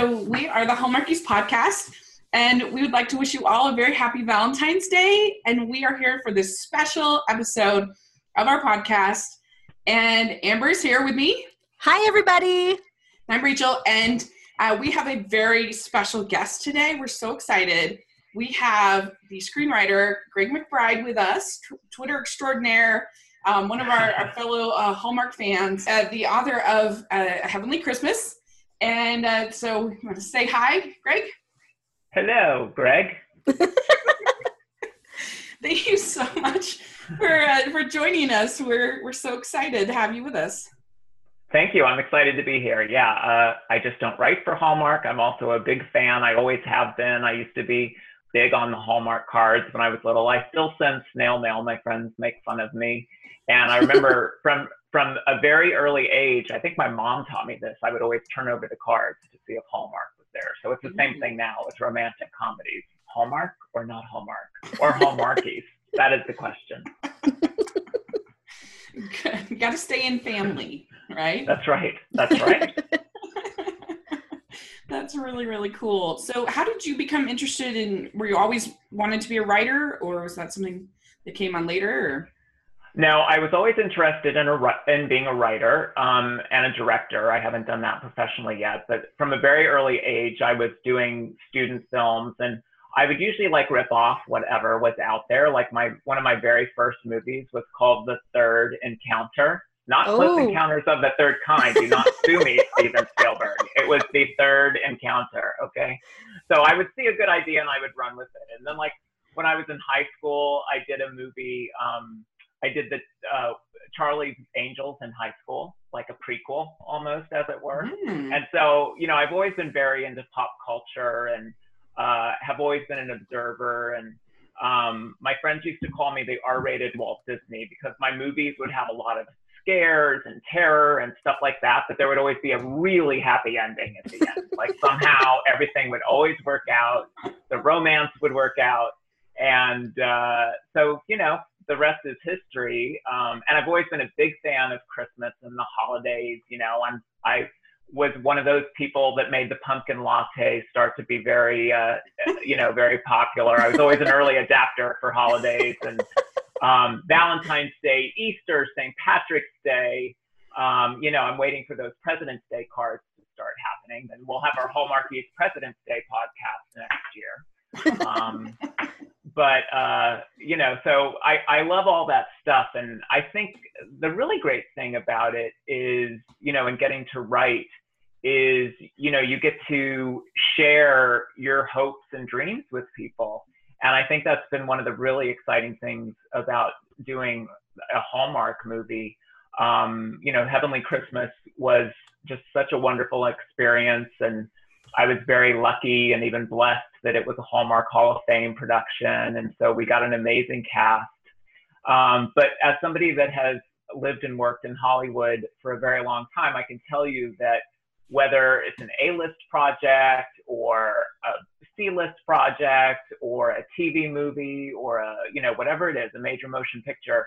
So, we are the Hallmarkies podcast, and we would like to wish you all a very happy Valentine's Day. And we are here for this special episode of our podcast. And Amber is here with me. Hi, everybody. I'm Rachel, and uh, we have a very special guest today. We're so excited. We have the screenwriter Greg McBride with us, t- Twitter extraordinaire, um, one of our, our fellow uh, Hallmark fans, uh, the author of uh, Heavenly Christmas. And uh, so, you want to say hi, Greg? Hello, Greg. Thank you so much for uh, for joining us. We're we're so excited to have you with us. Thank you. I'm excited to be here. Yeah, uh, I just don't write for Hallmark. I'm also a big fan. I always have been. I used to be big on the Hallmark cards when I was little. I still send snail mail. My friends make fun of me. And I remember from from a very early age, I think my mom taught me this. I would always turn over the cards to see if Hallmark was there. So it's the same mm. thing now with romantic comedies. Hallmark or not Hallmark? Or Hallmarkies? that is the question. got to stay in family, right? That's right. That's right. That's really, really cool. So, how did you become interested in? Were you always wanted to be a writer, or was that something that came on later? Or? No, I was always interested in a in being a writer um, and a director. I haven't done that professionally yet, but from a very early age, I was doing student films, and I would usually like rip off whatever was out there. Like my one of my very first movies was called The Third Encounter, not oh. Close Encounters of the Third Kind. Do not sue me, Steven Spielberg. It was The Third Encounter. Okay, so I would see a good idea and I would run with it. And then like when I was in high school, I did a movie. Um, I did the uh, Charlie's Angels in high school, like a prequel almost, as it were. Mm. And so, you know, I've always been very into pop culture and uh, have always been an observer. And um, my friends used to call me the R-rated Walt Disney because my movies would have a lot of scares and terror and stuff like that, but there would always be a really happy ending at the end. like somehow everything would always work out, the romance would work out. And uh, so, you know, the rest is history. Um, and I've always been a big fan of Christmas and the holidays. You know, I'm I was one of those people that made the pumpkin latte start to be very, uh, you know, very popular. I was always an early adapter for holidays and um, Valentine's Day, Easter, St. Patrick's Day. Um, you know, I'm waiting for those President's Day cards to start happening. Then we'll have our Hallmarkies President's Day podcast next year. Um, but uh, you know, so I, I love all that stuff, and I think the really great thing about it is, you know, in getting to write is, you know, you get to share your hopes and dreams with people, and I think that's been one of the really exciting things about doing a Hallmark movie. Um, you know, Heavenly Christmas was just such a wonderful experience, and I was very lucky and even blessed that it was a Hallmark Hall of Fame production. And so we got an amazing cast. Um, but as somebody that has lived and worked in Hollywood for a very long time, I can tell you that whether it's an A-list project or a C-list project or a TV movie or a, you know, whatever it is, a major motion picture,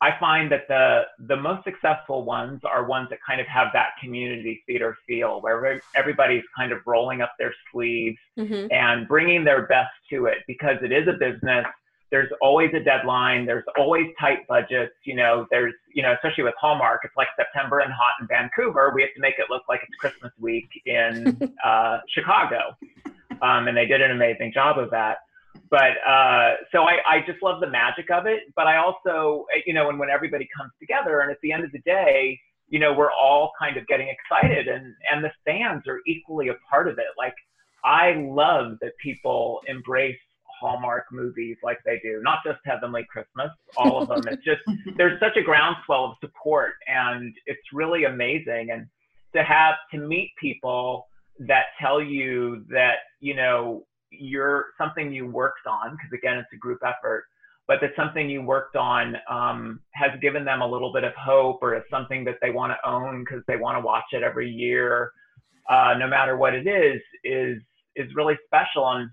I find that the the most successful ones are ones that kind of have that community theater feel, where everybody's kind of rolling up their sleeves mm-hmm. and bringing their best to it, because it is a business. There's always a deadline. There's always tight budgets. You know, there's you know, especially with Hallmark, it's like September and hot in Vancouver. We have to make it look like it's Christmas week in uh, Chicago, um, and they did an amazing job of that but uh, so I, I just love the magic of it. But I also, you know, and when everybody comes together, and at the end of the day, you know, we're all kind of getting excited, and and the fans are equally a part of it. Like I love that people embrace Hallmark movies like they do, not just Heavenly Christmas, all of them. it's just there's such a groundswell of support, and it's really amazing. And to have to meet people that tell you that you know you're something you worked on because again it's a group effort but that something you worked on um, has given them a little bit of hope or is something that they want to own because they want to watch it every year uh, no matter what it is is is really special. And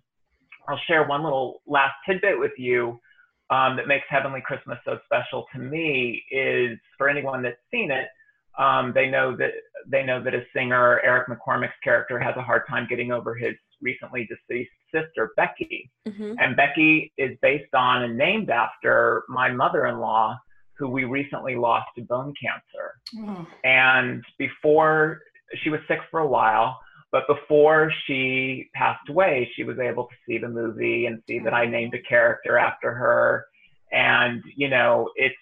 i'll share one little last tidbit with you um, that makes heavenly christmas so special to me is for anyone that's seen it Um, they know that they know that a singer, Eric McCormack's character, has a hard time getting over his recently deceased sister, Becky. Mm-hmm. And Becky is based on and named after my mother-in-law, who we recently lost to bone cancer. Oh. And before she was sick for a while, but before she passed away, she was able to see the movie and see that I named a character after her. And, you know, it's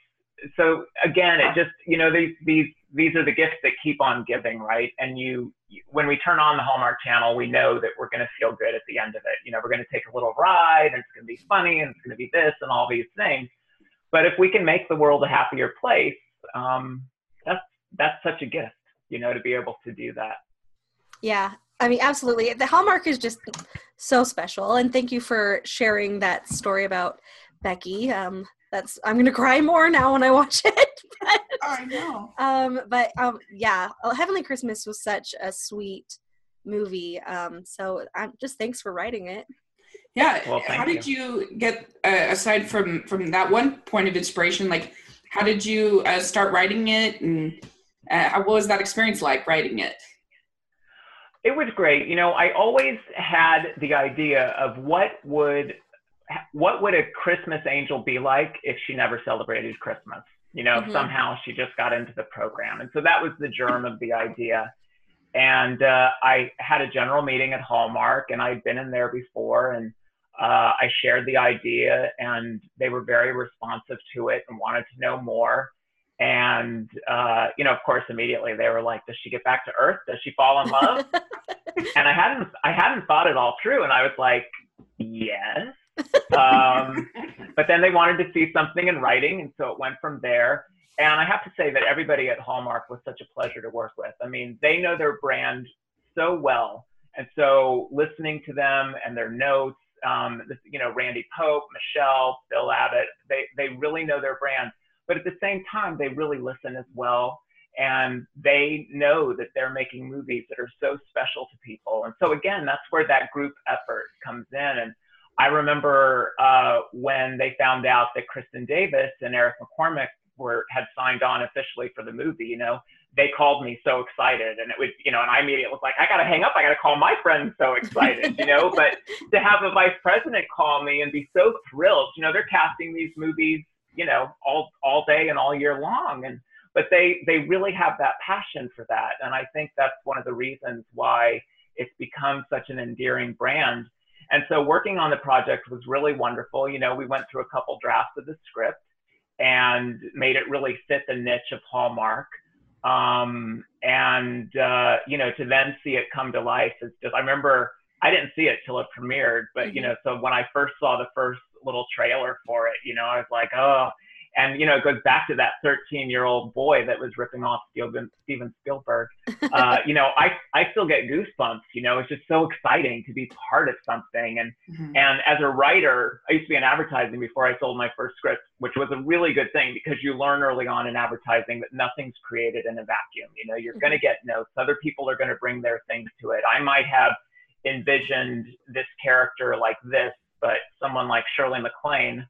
so again, it just, you know, these, these, these are the gifts that keep on giving, right? And you, when we turn on the Hallmark channel, we know that we're going to feel good at the end of it. You know, we're going to take a little ride and it's going to be funny and it's going to be this and all these things. But if we can make the world a happier place, um, that's, that's such a gift, you know, to be able to do that. Yeah, I mean, absolutely. The Hallmark is just so special, and thank you for sharing that story about Becky. Um, that's I'm gonna cry more now when I watch it. but, I know. Um, but um, yeah, Heavenly Christmas was such a sweet movie. Um, so I'm just thanks for writing it. Yeah. Well, how did you, you get uh, aside from from that one point of inspiration? Like, how did you uh, start writing it, and uh, what was that experience like writing it? It was great. You know, I always had the idea of what would what would a Christmas angel be like if she never celebrated Christmas? You know, mm-hmm. somehow she just got into the program. And so that was the germ of the idea. And uh, I had a general meeting at Hallmark, and I'd been in there before, and uh, I shared the idea, and they were very responsive to it and wanted to know more. And, uh, you know, of course, immediately they were like, does she get back to earth? Does she fall in love? and I hadn't, I hadn't thought it all through. And I was like, yes. Um, but then they wanted to see something in writing. And so it went from there. And I have to say that everybody at Hallmark was such a pleasure to work with. I mean, they know their brand so well. And so listening to them and their notes, um, you know, Randy Pope, Michelle, Bill Abbott, they, they really know their brand but at the same time, they really listen as well. And they know that they're making movies that are so special to people. And so, again, that's where that group effort comes in. And I remember uh, when they found out that Kristin Davis and Eric McCormack were had signed on officially for the movie, you know, they called me so excited and it was, you know, and I immediately was like, I got to hang up. I got to call my friend so excited, you know, but to have a vice president call me and be so thrilled, you know, they're casting these movies you know all all day and all year long. And but they they really have that passion for that. And i think that's one of the reasons why it's become such an endearing brand and so working on the project was really wonderful you know we went through a couple drafts of the script and made it really fit the niche of hallmark um, and uh, you know to then see it come to life is just i remember i didn't see it till it premiered but mm-hmm. you know so when i first saw the first little trailer for it. You know, I was like, oh, and you know, it goes back to that 13 year old boy that was ripping off Steven Spielberg. Uh, you know, I I still get goosebumps. You know, it's just so exciting to be part of something. And mm-hmm. and as a writer, I used to be in advertising before I sold my first script, which was a really good thing because you learn early on in advertising that nothing's created in a vacuum. You know, you're mm-hmm. going to get notes. Other people are going to bring their things to it. I might have envisioned this character like this but someone like Shirley MacLaine,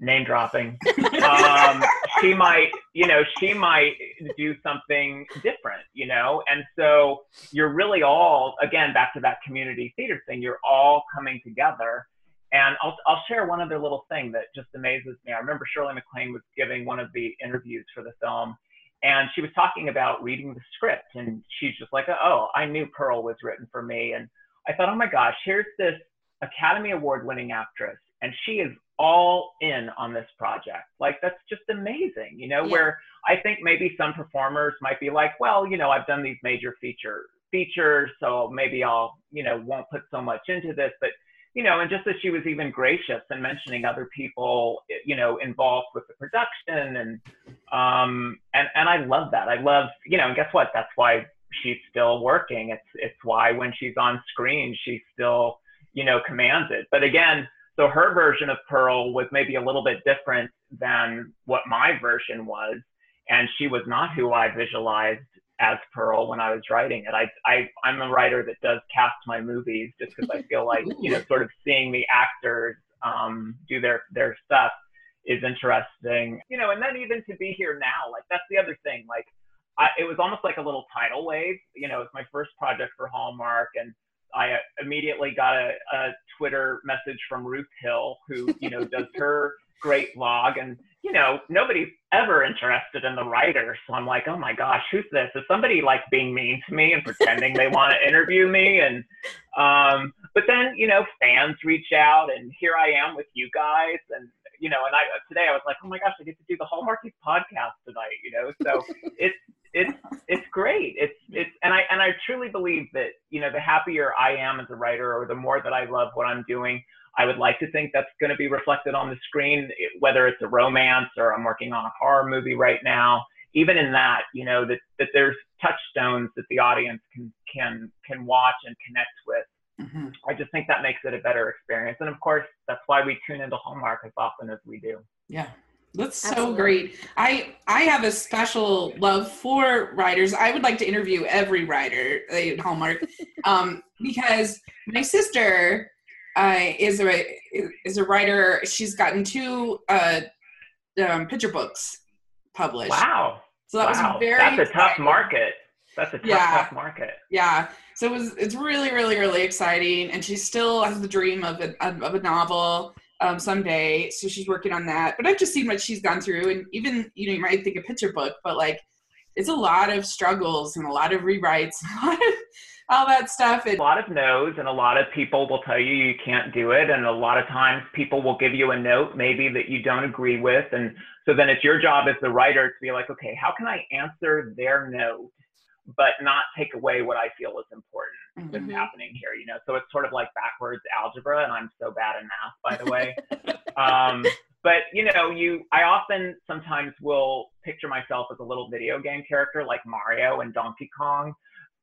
name dropping, um, she might, you know, she might do something different, you know, and so you're really all, again, back to that community theater thing, you're all coming together. And I'll, I'll share one other little thing that just amazes me. I remember Shirley MacLaine was giving one of the interviews for the film, and she was talking about reading the script, and she's just like, oh, I knew Pearl was written for me. And I thought, oh my gosh, here's this Academy Award winning actress, and she is all in on this project. Like that's just amazing, you know, yeah. where I think maybe some performers might be like, well, you know, I've done these major feature features, so maybe I'll, you know, won't put so much into this, but you know, and just that she was even gracious and mentioning other people, you know, involved with the production and um and and I love that. I love, you know, and guess what? That's why she's still working. It's it's why when she's on screen, she's still you know, commands it. But again, so her version of Pearl was maybe a little bit different than what my version was. And she was not who I visualized as Pearl when I was writing it. I, I, I'm a writer that does cast my movies just because I feel like, you know, sort of seeing the actors um, do their, their stuff is interesting, you know, and then even to be here now, like that's the other thing. Like I, it was almost like a little tidal wave. You know, it's my first project for Hallmark, and I uh, immediately got a, a Twitter message from Ruth Hill, who you know does her great vlog, and you know nobody's ever interested in the writer, so I'm like, oh my gosh, who's this? Is somebody like being mean to me and pretending they want to interview me? And um, but then you know fans reach out, and here I am with you guys, and you know, and I today I was like, oh my gosh, I get to do the Hallmarkies podcast tonight, you know. So it's it's it's great. It's it's and I and I truly believe that you know the happier I am as a writer, or the more that I love what I'm doing, I would like to think that's going to be reflected on the screen, whether it's a romance or I'm working on a horror movie right now. Even in that, you know, that, that there's touchstones that the audience can can can watch and connect with Mm-hmm. I just think that makes it a better experience. And of course, that's why we tune into Hallmark as often as we do. Yeah. That's Absolutely. so great. I I have a special love for writers. I would like to interview every writer at Hallmark um, because my sister uh, is a is a writer. She's gotten two uh, um, picture books published. Wow! So that wow. was very. That's a exciting. tough market. That's a tough, yeah. tough market. Yeah. So it was, it's really, really, really exciting. And she still has the dream of a, of a novel um, someday. So she's working on that. But I've just seen what she's gone through. And even, you know, you might think a picture book, but like it's a lot of struggles and a lot of rewrites, a lot of all that stuff. a lot of no's, and a lot of people will tell you you can't do it. And a lot of times people will give you a note maybe that you don't agree with. And so then it's your job as the writer to be like, okay, how can I answer their note but not take away what I feel is important mm-hmm. that's happening here. You know, so it's sort of like backwards algebra, and I'm so bad in math, by the way. um, but you know, you I often sometimes will picture myself as a little video game character like Mario and Donkey Kong.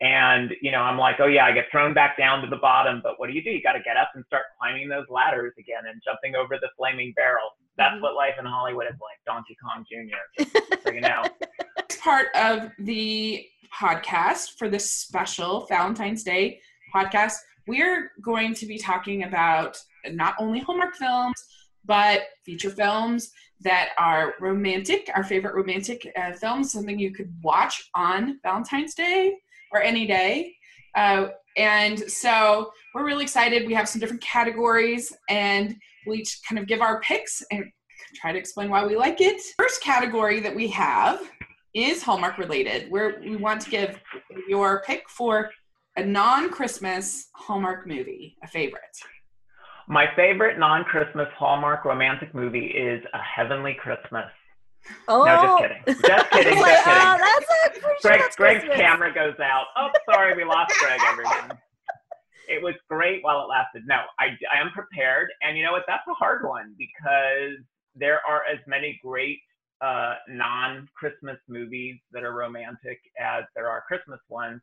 And you know, I'm like, oh yeah, I get thrown back down to the bottom, but what do you do? You got to get up and start climbing those ladders again and jumping over the flaming barrels. That's mm-hmm. what life in Hollywood is like, Donkey Kong Jr. so you know. Part of the podcast for this special Valentine's Day podcast. We're going to be talking about not only Hallmark films, but feature films that are romantic, our favorite romantic uh, films, something you could watch on Valentine's Day or any day. Uh, and so we're really excited. We have some different categories, and we each kind of give our picks and try to explain why we like it. First category that we have is Hallmark related, where we want to give your pick for a non Christmas Hallmark movie, a favorite. My favorite non Christmas Hallmark romantic movie is A Heavenly Christmas. Oh. No, just kidding. Just kidding. just kidding. Uh, that's a, Greg, that's Greg's camera goes out. Oh, sorry, we lost Greg, everyone. It was great while it lasted. No, I, I am prepared. And you know what? That's a hard one because there are as many great uh, non-Christmas movies that are romantic as there are Christmas ones.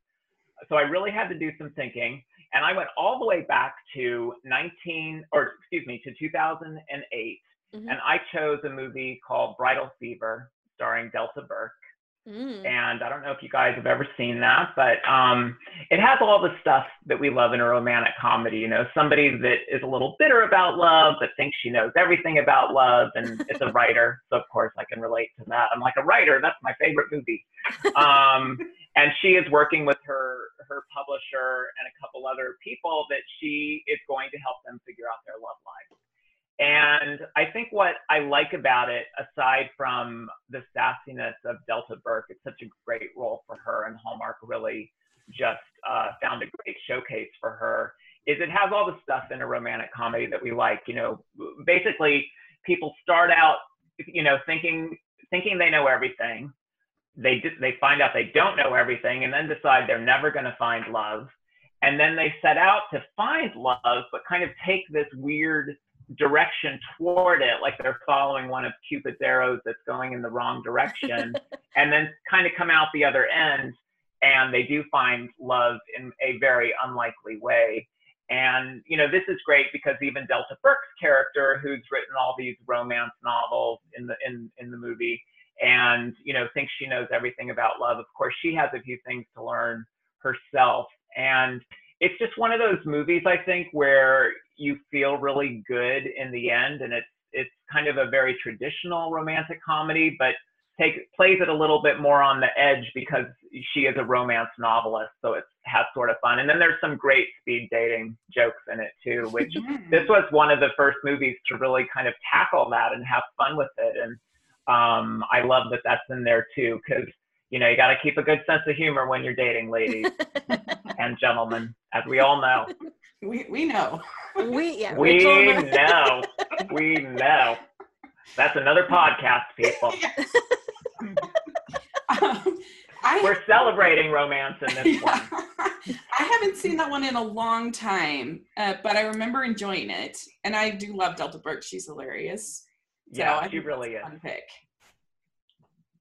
So I really had to do some thinking, and I went all the way back to 19, or excuse me, to 2008, mm-hmm. and I chose a movie called Bridal Fever, starring Delta Burke. Mm. And I don't know if you guys have ever seen that, but um, it has all the stuff that we love in a romantic comedy. You know, somebody that is a little bitter about love, but thinks she knows everything about love, and it's a writer. So of course I can relate to that. I'm like a writer. That's my favorite movie. Um, and she is working with her her publisher and a couple other people that she is going to help them figure out their love life. And I think what I like about it, aside from the sassiness of Delta Burke, it's such a great role for her, and Hallmark really just uh, found a great showcase for her. Is it has all the stuff in a romantic comedy that we like. You know, basically, people start out, you know, thinking thinking they know everything. They they find out they don't know everything, and then decide they're never going to find love. And then they set out to find love, but kind of take this weird direction toward it, like they're following one of Cupid's arrows that's going in the wrong direction, and then kind of come out the other end, and they do find love in a very unlikely way. And you know, this is great because even Delta Burke's character, who's written all these romance novels in the in in the movie, and you know, thinks she knows everything about love. Of course, she has a few things to learn herself, and it's just one of those movies I think where you feel really good in the end, and it's it's kind of a very traditional romantic comedy, but take plays it a little bit more on the edge because she is a romance novelist, so it has sort of fun. And then there's some great speed dating jokes in it too, which this was one of the first movies to really kind of tackle that and have fun with it. And um, I love that that's in there too, because you know you got to keep a good sense of humor when you're dating, ladies and gentlemen, as we all know. we, we know. we yeah. We Rachel and I- know. We know. That's another podcast, people. Um, I, We're celebrating romance in this Yeah. one. I haven't seen that one in a long time, uh, but I remember enjoying it. And I do love Delta Burke. She's hilarious. So Yeah, I she think really that's is. a fun pick.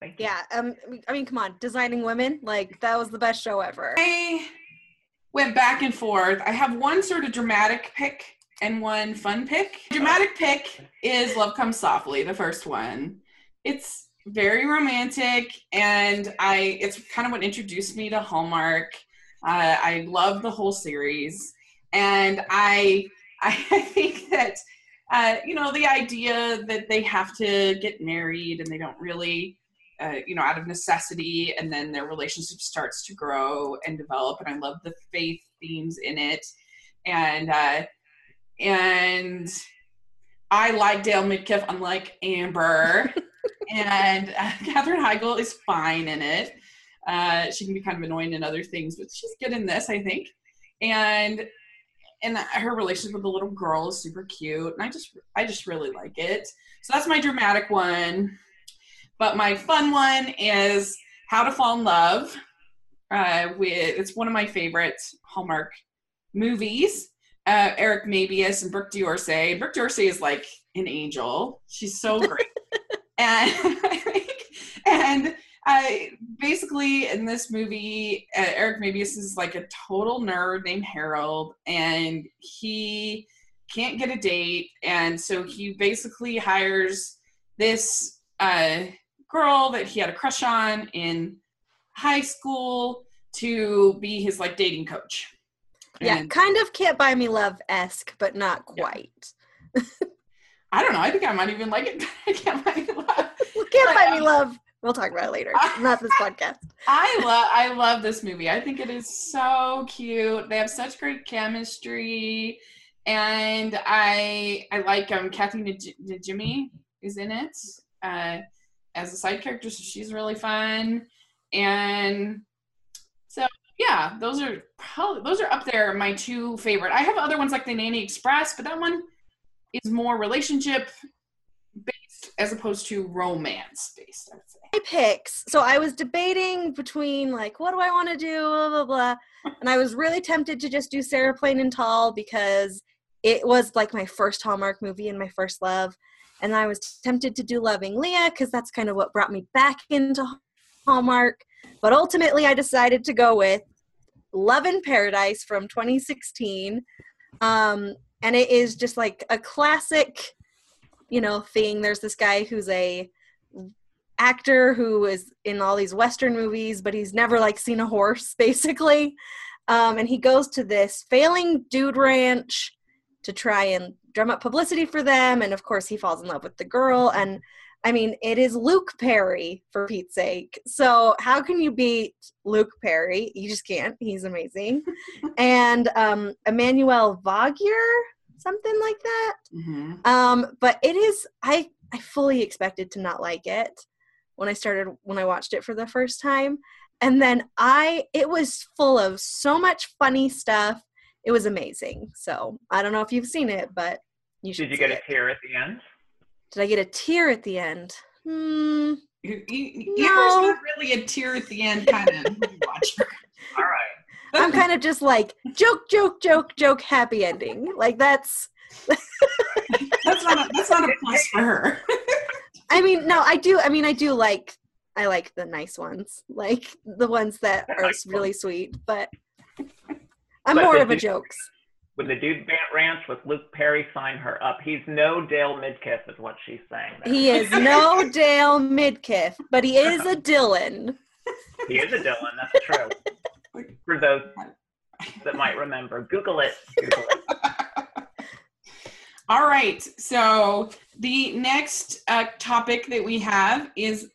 Thank you. Yeah, um, I mean, come on, designing women, like that was the best show ever. I went back and forth. I have one sort of dramatic pick and one fun pick. Dramatic pick is Love Comes Softly, the first one. It's very romantic and I it's kind of what introduced me to Hallmark. Uh, I love the whole series and I I think that uh, you know the idea that they have to get married and they don't really uh, you know, out of necessity, and then their relationship starts to grow and develop. And I love the faith themes in it, and uh, and I like Dale Midkiff, unlike Amber, and uh, Katherine Heigl is fine in it. Uh, she can be kind of annoying in other things, but she's good in this, I think. And and her relationship with the little girl is super cute, and I just I just really like it. So that's my dramatic one. But my fun one is How to Fall in Love. Uh, with it's one of my favorite Hallmark movies. Uh, Eric Mabius and Brooke D'Orsay. Brooke D'Orsay is like an angel. She's so great. and and I basically in this movie, uh, Eric Mabius is like a total nerd named Harold, and he can't get a date, and so he basically hires this uh, girl that he had a crush on in high school to be his like dating coach. Yeah, And kind of Can't Buy Me Love esque, but not Yeah. quite. I don't know. I think I might even like it. I can't find it. Can't Buy Me Love. We'll talk about it later. Not this podcast. I love I love this movie. I think it is so cute. They have such great chemistry, and I I like um Kathy Naj- Najimy is in it uh, as a side character, so she's really fun. And so yeah, those are probably those are up there. My two favorite. I have other ones like the Nanny Express, but that one is more relationship based as opposed to romance based. I would say. My picks. So I was debating between like, what do I want to do? Blah blah blah. And I was really tempted to just do Sarah Plain and Tall because it was like my first Hallmark movie and my first love. And I was tempted to do Loving Leah because that's kind of what brought me back into Hallmark. But ultimately, I decided to go with Love in Paradise from 2016. Um, and it is just like a classic, you know, thing. There's this guy who's a actor who is in all these Western movies, but he's never like seen a horse, basically. Um, and he goes to this failing dude ranch to try and drum up publicity for them. And of course, he falls in love with the girl. And I mean, it is Luke Perry for Pete's sake. So how can you beat Luke Perry? You just can't. He's amazing. and um, Emmanuelle Vaugier, something like that. Mm-hmm. Um, but it is I I fully expected to not like it when I started when I watched it for the first time. And then I it was full of so much funny stuff. It was amazing. So I don't know if you've seen it, but you should Did you see get a tear at the end? Did I get a tear at the end? Hmm. You, you, No. Not really a tear at the end kind of watcher. All right. I'm kind of just like joke, joke, joke, joke, happy ending. Like that's that's not a, that's not a plus for her. I mean, no, I do. I mean, I do like. I like the nice ones, like the ones that The are nice really sweet. But I'm But more of a dude- jokes. With the dude Bant Ranch with Luke Perry sign her up. He's no Dale Midkiff, is what she's saying. there. He is no Dale Midkiff, but he is a Dylan. He is a Dylan. That's true. For those that might remember, Google it. Google it. All right. So the next uh, topic that we have is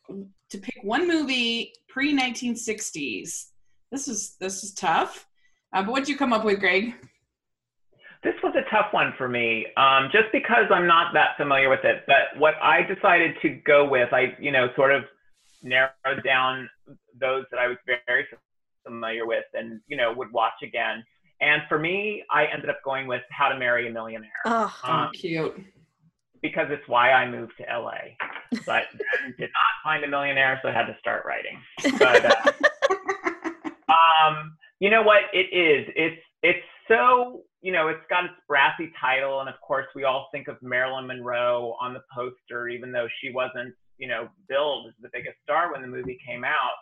to pick one movie pre 1960s. This is this is tough. Uh, but what did you come up with, Greg? This was a tough one for me, um, just because I'm not that familiar with it. But what I decided to go with, I you know sort of narrowed down those that I was very familiar with and you know would watch again. And for me, I ended up going with How to Marry a Millionaire. Oh, um, cute. Because it's why I moved to LA, but did not find a millionaire, so I had to start writing. But uh, um, you know what? It is. It's it's so you know it's got its brassy title, and of course we all think of Marilyn Monroe on the poster, even though she wasn't you know billed as the biggest star when the movie came out.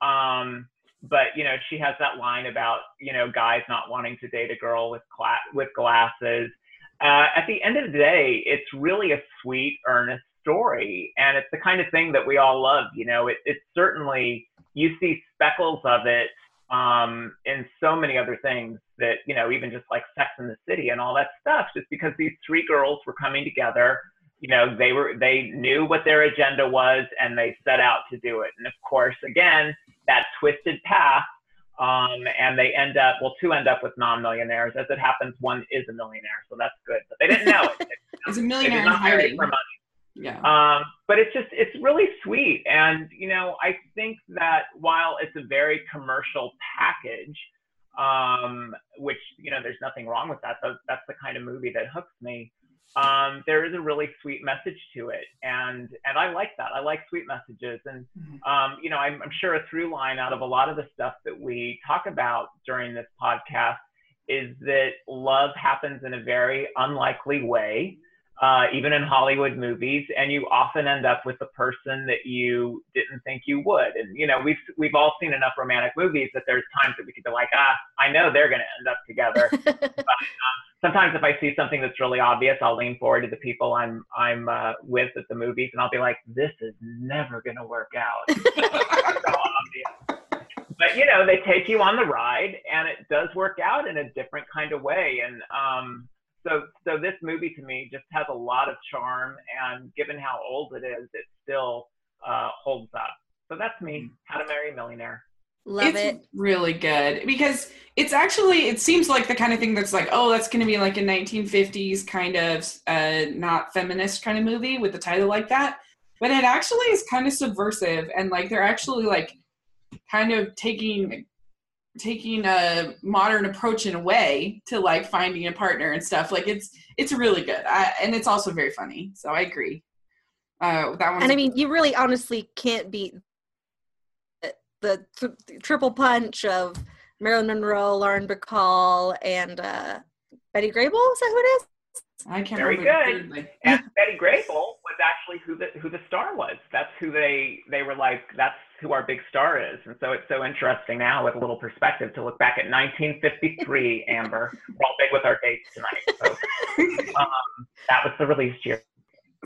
Um, but you know she has that line about you know guys not wanting to date a girl with cla- with glasses uh, at the end of the day it's really a sweet earnest story and it's the kind of thing that we all love you know it, it's certainly you see speckles of it um, in so many other things that you know even just like sex in the city and all that stuff just because these three girls were coming together you know they were they knew what their agenda was and they set out to do it. And of course again that twisted path um, and they end up well two end up with non-millionaires. As it happens one is a millionaire so that's good. But they didn't know it. It's a millionaire in hiding. for money. Yeah. Um, but it's just it's really sweet. And you know i think that while it's a very commercial package um, which you know there's nothing wrong with that that's, that's the kind of movie that hooks me um, there is a really sweet message to it, and and I like that. I like sweet messages, and Mm-hmm. um, you know, I'm, I'm sure a through line out of a lot of the stuff that we talk about during this podcast is that love happens in a very unlikely way uh, even in Hollywood movies, and you often end up with the person that you didn't think you would. And you know, we've we've all seen enough romantic movies that there's times that we could be like, ah, I know they're going to end up together. but, um, sometimes if I see something that's really obvious, I'll lean forward to the people I'm I'm uh, with at the movies, and I'll be like, this is never going to work out. so. But you know, they take you on the ride, and it does work out in a different kind of way. And um, so so this movie to me just has a lot of charm and given how old it is it still uh, holds up. So that's me. How to marry a millionaire. Love it's it. really good because it's actually it seems like the kind of thing that's like oh that's going to be like a 1950s kind of uh, not feminist kind of movie with the title like that but it actually is kind of subversive and like they're actually like kind of taking taking a modern approach in a way to like finding a partner and stuff like it's it's really good I, and it's also very funny so i agree uh that one And I mean, you really honestly can't beat the, the th- triple punch of Marilyn Monroe, Lauren Bacall, and uh, Betty Grable. Is that who it is? i can't Very remember good. and betty grable was actually who the who the star was that's who they they were like that's who our big star is and so it's so interesting now with a little perspective to look back at 1953 amber we're all big with our dates tonight so um, that was the release year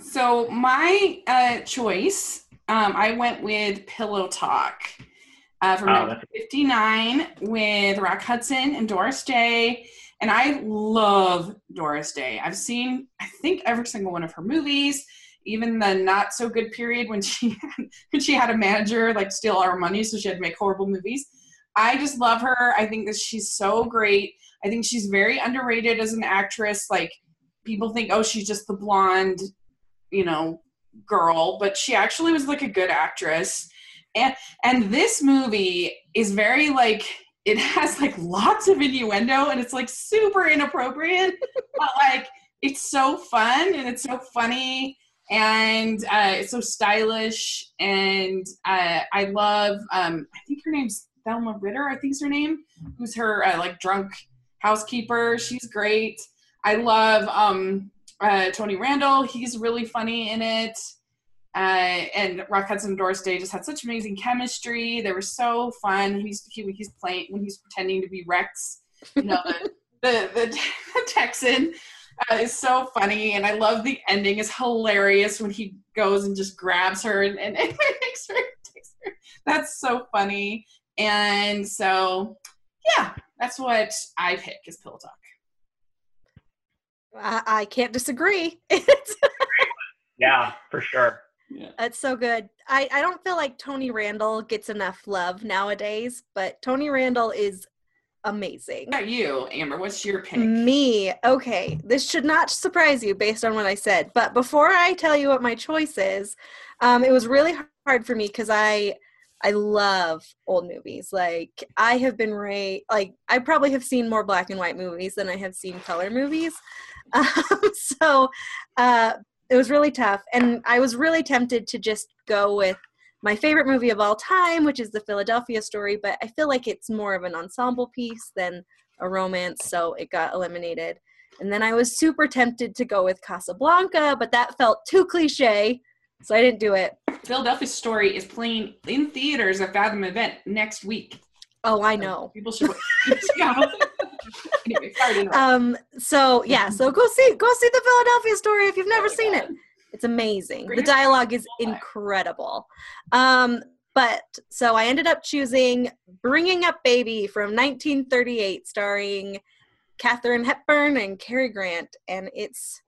So my uh, choice, um, I went with Pillow Talk uh, from Oh, 1959 with Rock Hudson and Doris Day. And I love Doris Day. I've seen, I think, every single one of her movies, even the not so good period when she had, when she had a manager like steal our money, so she had to make horrible movies. I just love her. I think that she's so great. I think she's very underrated as an actress. Like people think, oh, she's just the blonde you know girl but she actually was like a good actress and and this movie is very like it has like lots of innuendo and it's like super inappropriate but like it's so fun and it's so funny and uh, it's so stylish and uh, i love um, i think her name's thelma ritter i think's her name who's her uh, like drunk housekeeper she's great i love um, uh, Tony Randall, he's really funny in it. Uh, and Rock Hudson and Doris Day just had such amazing chemistry. They were so fun. He's he, he's playing when he's pretending to be Rex, you know, the, the, the Texan uh, is so funny. And I love the ending. It's hilarious when he goes and just grabs her and, and, and takes her, takes her. That's so funny. And so, yeah, that's what I pick is Pillow Talk. I, I can't disagree. Yeah for sure Yeah. It's so good. I, I don't feel like Tony Randall gets enough love nowadays, but Tony Randall is amazing. What about you, Amber? What's your pick? Me. Okay. This should not surprise you based on what I said. But before I tell you what my choice is, um, it was really hard for me because I I love old movies. Like I have been right like I probably have seen more black and white movies than I have seen color movies. Um, so uh, it was really tough, and I was really tempted to just go with my favorite movie of all time, which is the Philadelphia Story. But I feel like it's more of an ensemble piece than a romance, so it got eliminated. And then I was super tempted to go with Casablanca, but that felt too cliche, so I didn't do it. Philadelphia Story is playing in theaters at Fathom event next week. Oh, I know. People should. anyway, sorry to interrupt. Um, so yeah, so go see go see the Philadelphia Story if you've never Oh seen God. it. It's amazing. The dialogue is incredible. Um, but so I ended up choosing Bringing Up Baby from 1938, starring Katharine Hepburn and Cary Grant, and it's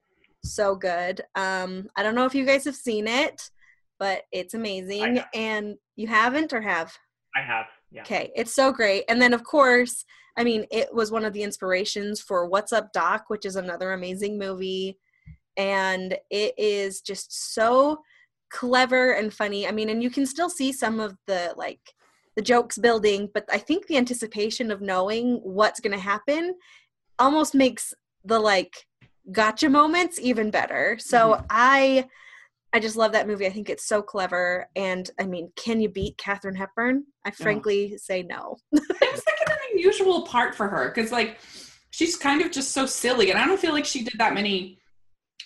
so good. Um, I don't know if you guys have seen it, but it's amazing. And you haven't or have? I have. Yeah. Okay, it's so great. And then, of course, I mean, it was one of the inspirations for What's Up Doc, which is another amazing movie. And it is just so clever and funny. I mean, and you can still see some of the like the jokes building, but I think the anticipation of knowing what's going to happen almost makes the like gotcha moments even better. So mm-hmm. I I just love that movie. I think it's so clever. And I mean, can you beat Katharine Hepburn? I oh. frankly say no. it's like an unusual part for her because like she's kind of just so silly and i don't feel like she did that many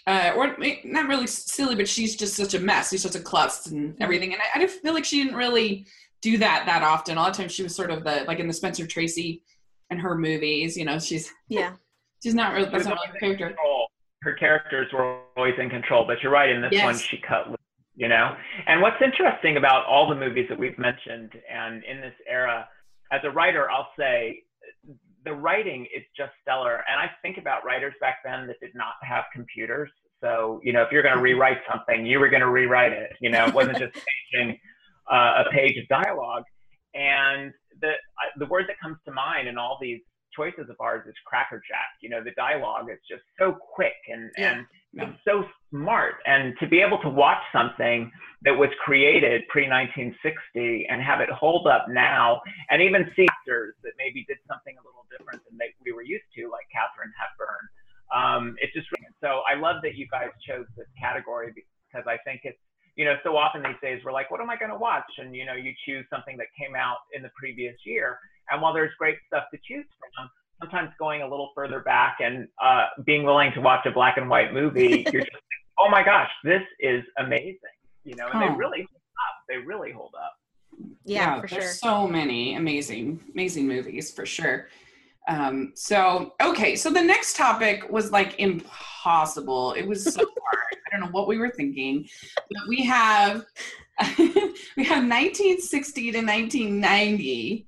uh or not really silly but she's just such a mess she's such a klutz and everything and I, I just feel like she didn't really do that that often a lot of times she was sort of the like in the spencer tracy and her movies you know she's Yeah. she's not really that's not really her character control. Her characters were always in control, but you're right. In this one, she cut loose. You know, and what's interesting about all the movies that we've mentioned, and in this era, as a writer, I'll say the writing is just stellar. And I think about writers back then that did not have computers. So, you know, if you're going to rewrite something, you were going to rewrite it. You know, it wasn't just changing uh, a page of dialogue. And the I, the word that comes to mind in all these choices of ours is crackerjack. You know, the dialogue is just so quick and Yeah. and Yeah. it's so smart. And to be able to watch something that was created pre 1960 and have it hold up now, and even see actors that maybe did something a little different than they, we were used to, like Katharine Hepburn. Um, it's just so I love that you guys chose this category because I think it's you know so often these days we're like, what am I going to watch? And you know you choose something that came out in the previous year, and while there's great stuff to choose from, sometimes going a little further back and uh, being willing to watch a black and white movie, you're just like, oh my gosh, this is amazing. You know, and Huh. they really hold up. They really hold up. Yeah, for there's sure. so many amazing amazing movies for sure um so okay so the next topic was like impossible it was so hard i don't know what we were thinking but we have we have 1960 to 1990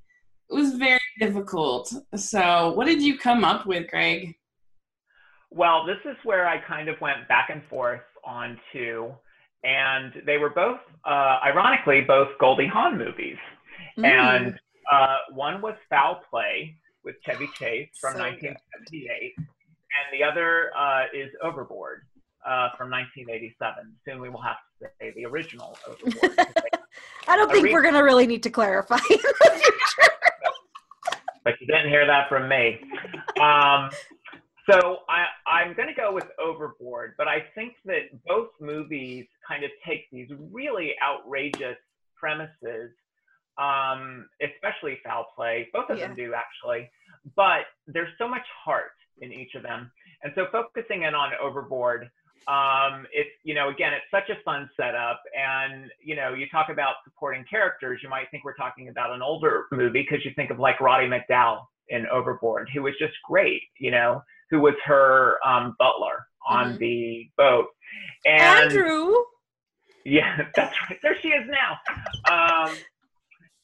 it was very difficult so what did you come up with greg Well, this is where I kind of went back and forth on two, and they were both, uh, ironically, both Goldie Hawn movies. Mm. And uh, one was Foul Play with Chevy Chase from So good. 1978, and the other uh, is Overboard uh, from 1987. Soon we will have to say the original Overboard. I don't think re- we're gonna really need to clarify. but you didn't hear that from me. Um, so I, I'm going to go with Overboard, but I think that both movies kind of take these really outrageous premises, um, especially Foul Play. Both of them do actually, but there's so much heart in each of them. And so focusing in on Overboard, um, it's you know again it's such a fun setup, and you know you talk about supporting characters, you might think we're talking about an older movie because you think of like Roddy McDowall in Overboard, who was just great, you know, who was her um, butler on Mhm. the boat, and Andrew. yeah, that's right. There she is now. Um,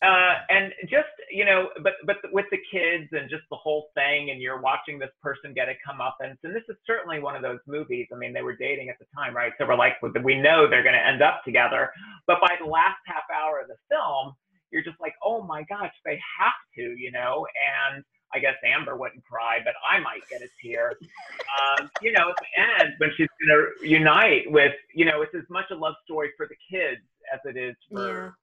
uh, and just you know, but but with the kids and just the whole thing, and you're watching this person get a comeuppance, and this is certainly one of those movies. I mean, they were dating at the time, right? So we're like, we know they're going to end up together. But by the last half hour of the film, you're just like, oh my gosh, they have to, you know, and. I guess Amber wouldn't cry, but I might get a tear. Um, you know, at the end when she's going to unite with, you know, it's as much a love story for the kids as it is for,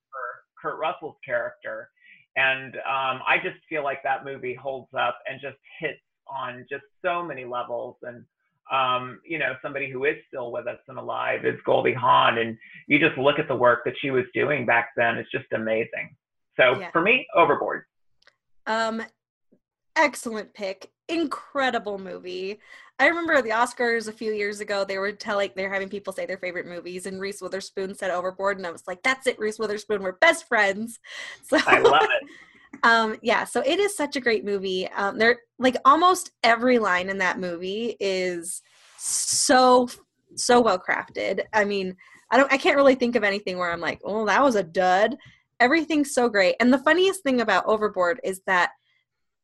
Kurt Russell's character. And um, I just feel like that movie holds up and just hits on just so many levels. And um, you know, somebody who is still with us and alive is Goldie Hawn, and you just look at the work that she was doing back then; it's just amazing. So Yeah. for me, Overboard. Um, excellent pick. Incredible movie. I remember the Oscars a few years ago. They were telling they're having people say their favorite movies, and Reese Witherspoon said Overboard, and I was like, "That's it, Reese Witherspoon. We're best friends." So I love it. um yeah so it is such a great movie um there like almost every line in that movie is so so well crafted i mean i don't i can't really think of anything where i'm like oh that was a dud everything's so great and the funniest thing about overboard is that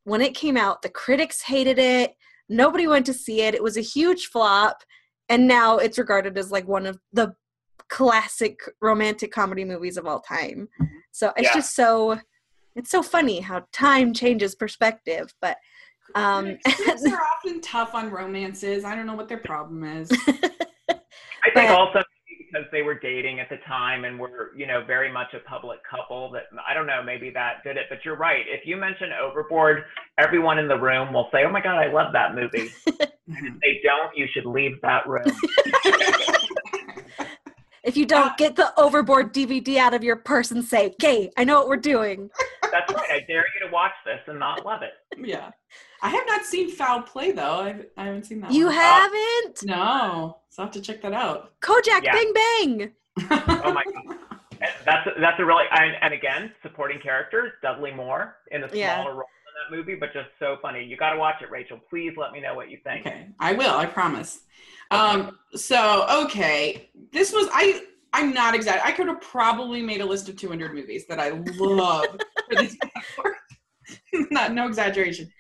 when it came out the critics hated it nobody went to see it it was a huge flop and now it's regarded as like one of the classic romantic comedy movies of all time so it's Yeah. just so it's so funny how time changes perspective but um Critics are often tough on romances. I don't know what their problem is. I think But- also because they were dating at the time and were, you know, very much a public couple that I don't know, maybe that did it. But you're right. If you mention Overboard, everyone in the room will say, Oh my God, I love that movie. and if they don't, you should leave that room. if you don't get the overboard dvd out of your purse and say okay i know what we're doing That's right. I dare you to watch this and not love it. yeah. I have not seen Foul Play though. I, I haven't seen that you one. haven't No. So I have to check that out. kojak Yeah. bang bang Oh my God. And That's that's a really and, and again supporting characters Dudley Moore in a smaller Yeah. role in that movie, but just so funny. You got to watch it, Rachel. Please let me know what you think. Okay, I will. I promise. Um, so okay, this was I. I'm not exact. I could have probably made a list of 200 movies that I love for this not no exaggeration.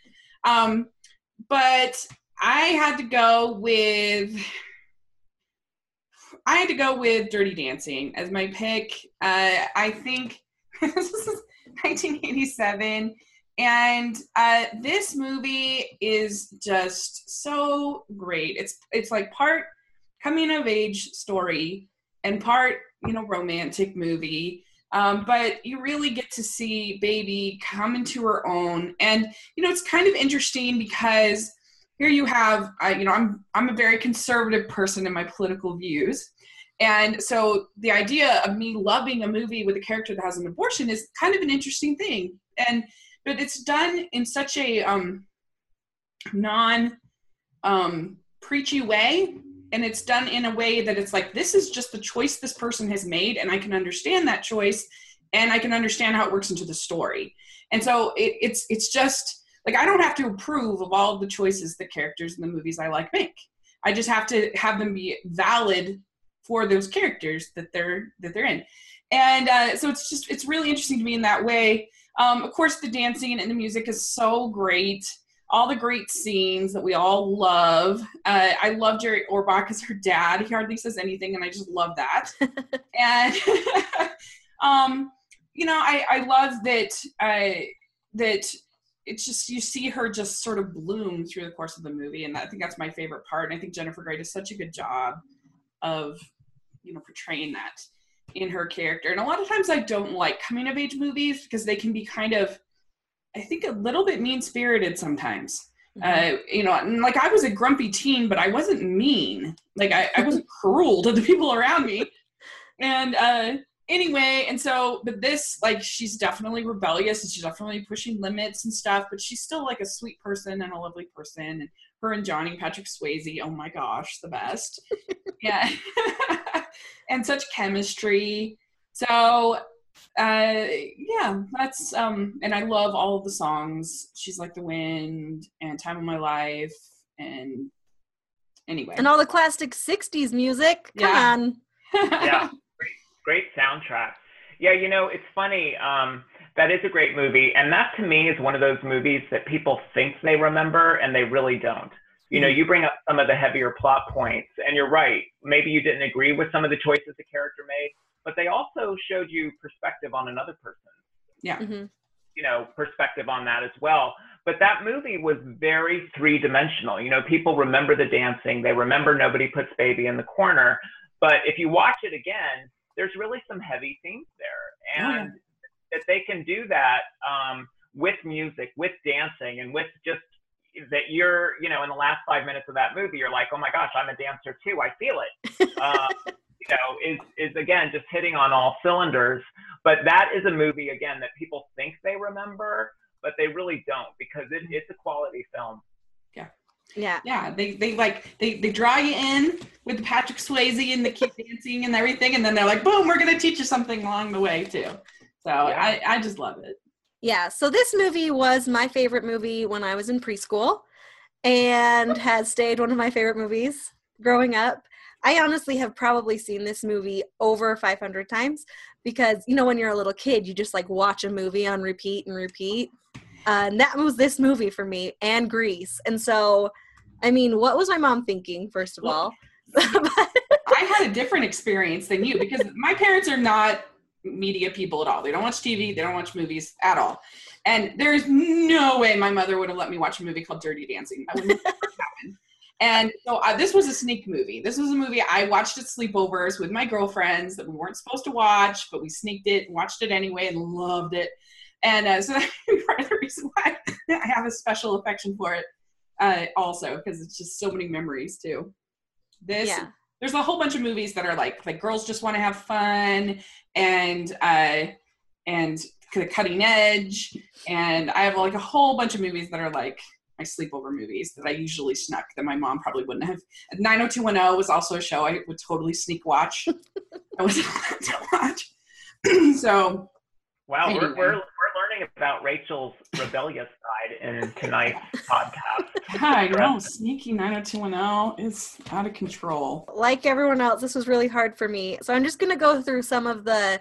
Um, but I had to go with. I had to go with Dirty Dancing as my pick. Uh, I think this is 1987. And uh, this movie is just so great. It's it's like part coming of age story and part you know romantic movie. Um, but you really get to see baby come into her own, and you know it's kind of interesting because here you have I you know I'm I'm a very conservative person in my political views. And so the idea of me loving a movie with a character that has an abortion is kind of an interesting thing. And but it's done in such a um, non um, preachy way and it's done in a way that it's like this is just the choice this person has made and i can understand that choice and i can understand how it works into the story. And so it, it's it's just like i don't have to approve of all of the choices the characters in the movies i like make. I just have to have them be valid for those characters that they're that they're in. And uh, so it's just it's really interesting to me in that way. Um, of course the dancing and the music is so great all the great scenes that we all love. Uh, I love Jerry Orbach as her dad. He hardly says anything, and I just love that. and um, you know, I, I love that uh, that it's just you see her just sort of bloom through the course of the movie, and I think that's my favorite part. And I think Jennifer Grey does such a good job of you know portraying that in her character. And a lot of times I don't like coming of age movies because they can be kind of I think a little bit mean spirited sometimes. Uh, you know, and like I was a grumpy teen, but I wasn't mean. Like I, I wasn't cruel to the people around me. And uh, anyway, and so, but this, like, she's definitely rebellious and she's definitely pushing limits and stuff, but she's still like a sweet person and a lovely person. And her and Johnny Patrick Swayze, oh my gosh, the best. yeah. and such chemistry. So uh yeah that's um and i love all of the songs she's like the wind and time of my life and anyway and all the classic 60s music come Yeah. on yeah, great, great soundtrack. Yeah, you know, it's funny. Um, That is a great movie. And that to me is one of those movies that people think they remember and they really don't. You know, Mm-hmm. you bring up some of the heavier plot points, and you're right. Maybe you didn't agree with some of the choices the character made, but they also showed you perspective on another person. Hmm you know perspective on that as well. But that movie was very three-dimensional. You know people remember the dancing. They remember nobody puts baby in the corner. But if you watch it again there's really some heavy themes there. Oh, yeah. and that they can do that um, with music with dancing and with just that you're you know in the last five minutes of that movie you're like oh my gosh i'm a dancer too. I feel it. Uh, you know is is again just hitting on all cylinders but that is a movie again that people think they remember but they really don't because it, it's a quality film Yeah. Yeah, Yeah. they they like they they draw you in with Patrick Swayze and the kid dancing and everything, and then they're like, boom, we're gonna teach you something along the way too. So I I just love it. Yeah, so this movie was my favorite movie when I was in preschool and has stayed one of my favorite movies growing up. I honestly have probably seen this movie over 500 times because, you know, when you're a little kid, you just like watch a movie on repeat and repeat. Uh, and that was this movie for me and Grease. And so, I mean, what was my mom thinking, first of all? I had a different experience than you because my parents are not media people at all. They don't watch TV, they don't watch movies at all. And there's no way my mother would have let me watch a movie called Dirty Dancing. That would never happen. And so uh, this was a sneak movie. This was a movie I watched at sleepovers with my girlfriends that we weren't supposed to watch, but we sneaked it and watched it anyway and loved it. And uh, so that's part of the reason why I have a special affection for it, uh, also because it's just so many memories too. This yeah. there's a whole bunch of movies that are like like girls just want to have fun and uh and of cutting edge and i have like a whole bunch of movies that are like my sleepover movies that i usually snuck that my mom probably wouldn't have. 90210 was also a show i would totally sneak watch. I was allowed to watch. So wow we're, we're, we're learning about rachel's rebellious side in tonight's podcast. Yeah i know. Sneaky 90210 is out of control. Like everyone else, this was really hard for me. So I'm just going to go through some of the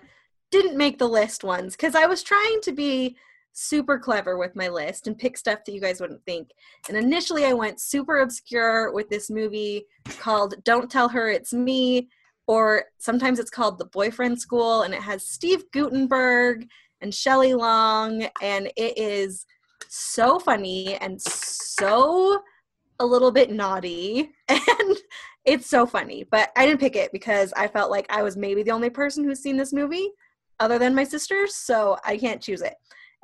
didn't make the list ones because I was trying to be super clever with my list and pick stuff that you guys wouldn't think. And initially, I went super obscure with this movie called Don't Tell Her It's Me, or sometimes it's called The Boyfriend School, and it has Steve Guttenberg and Shelley Long, and it is so funny and so a little bit naughty and it's so funny but i didn't pick it because i felt like i was maybe the only person who's seen this movie other than my sisters so i can't choose it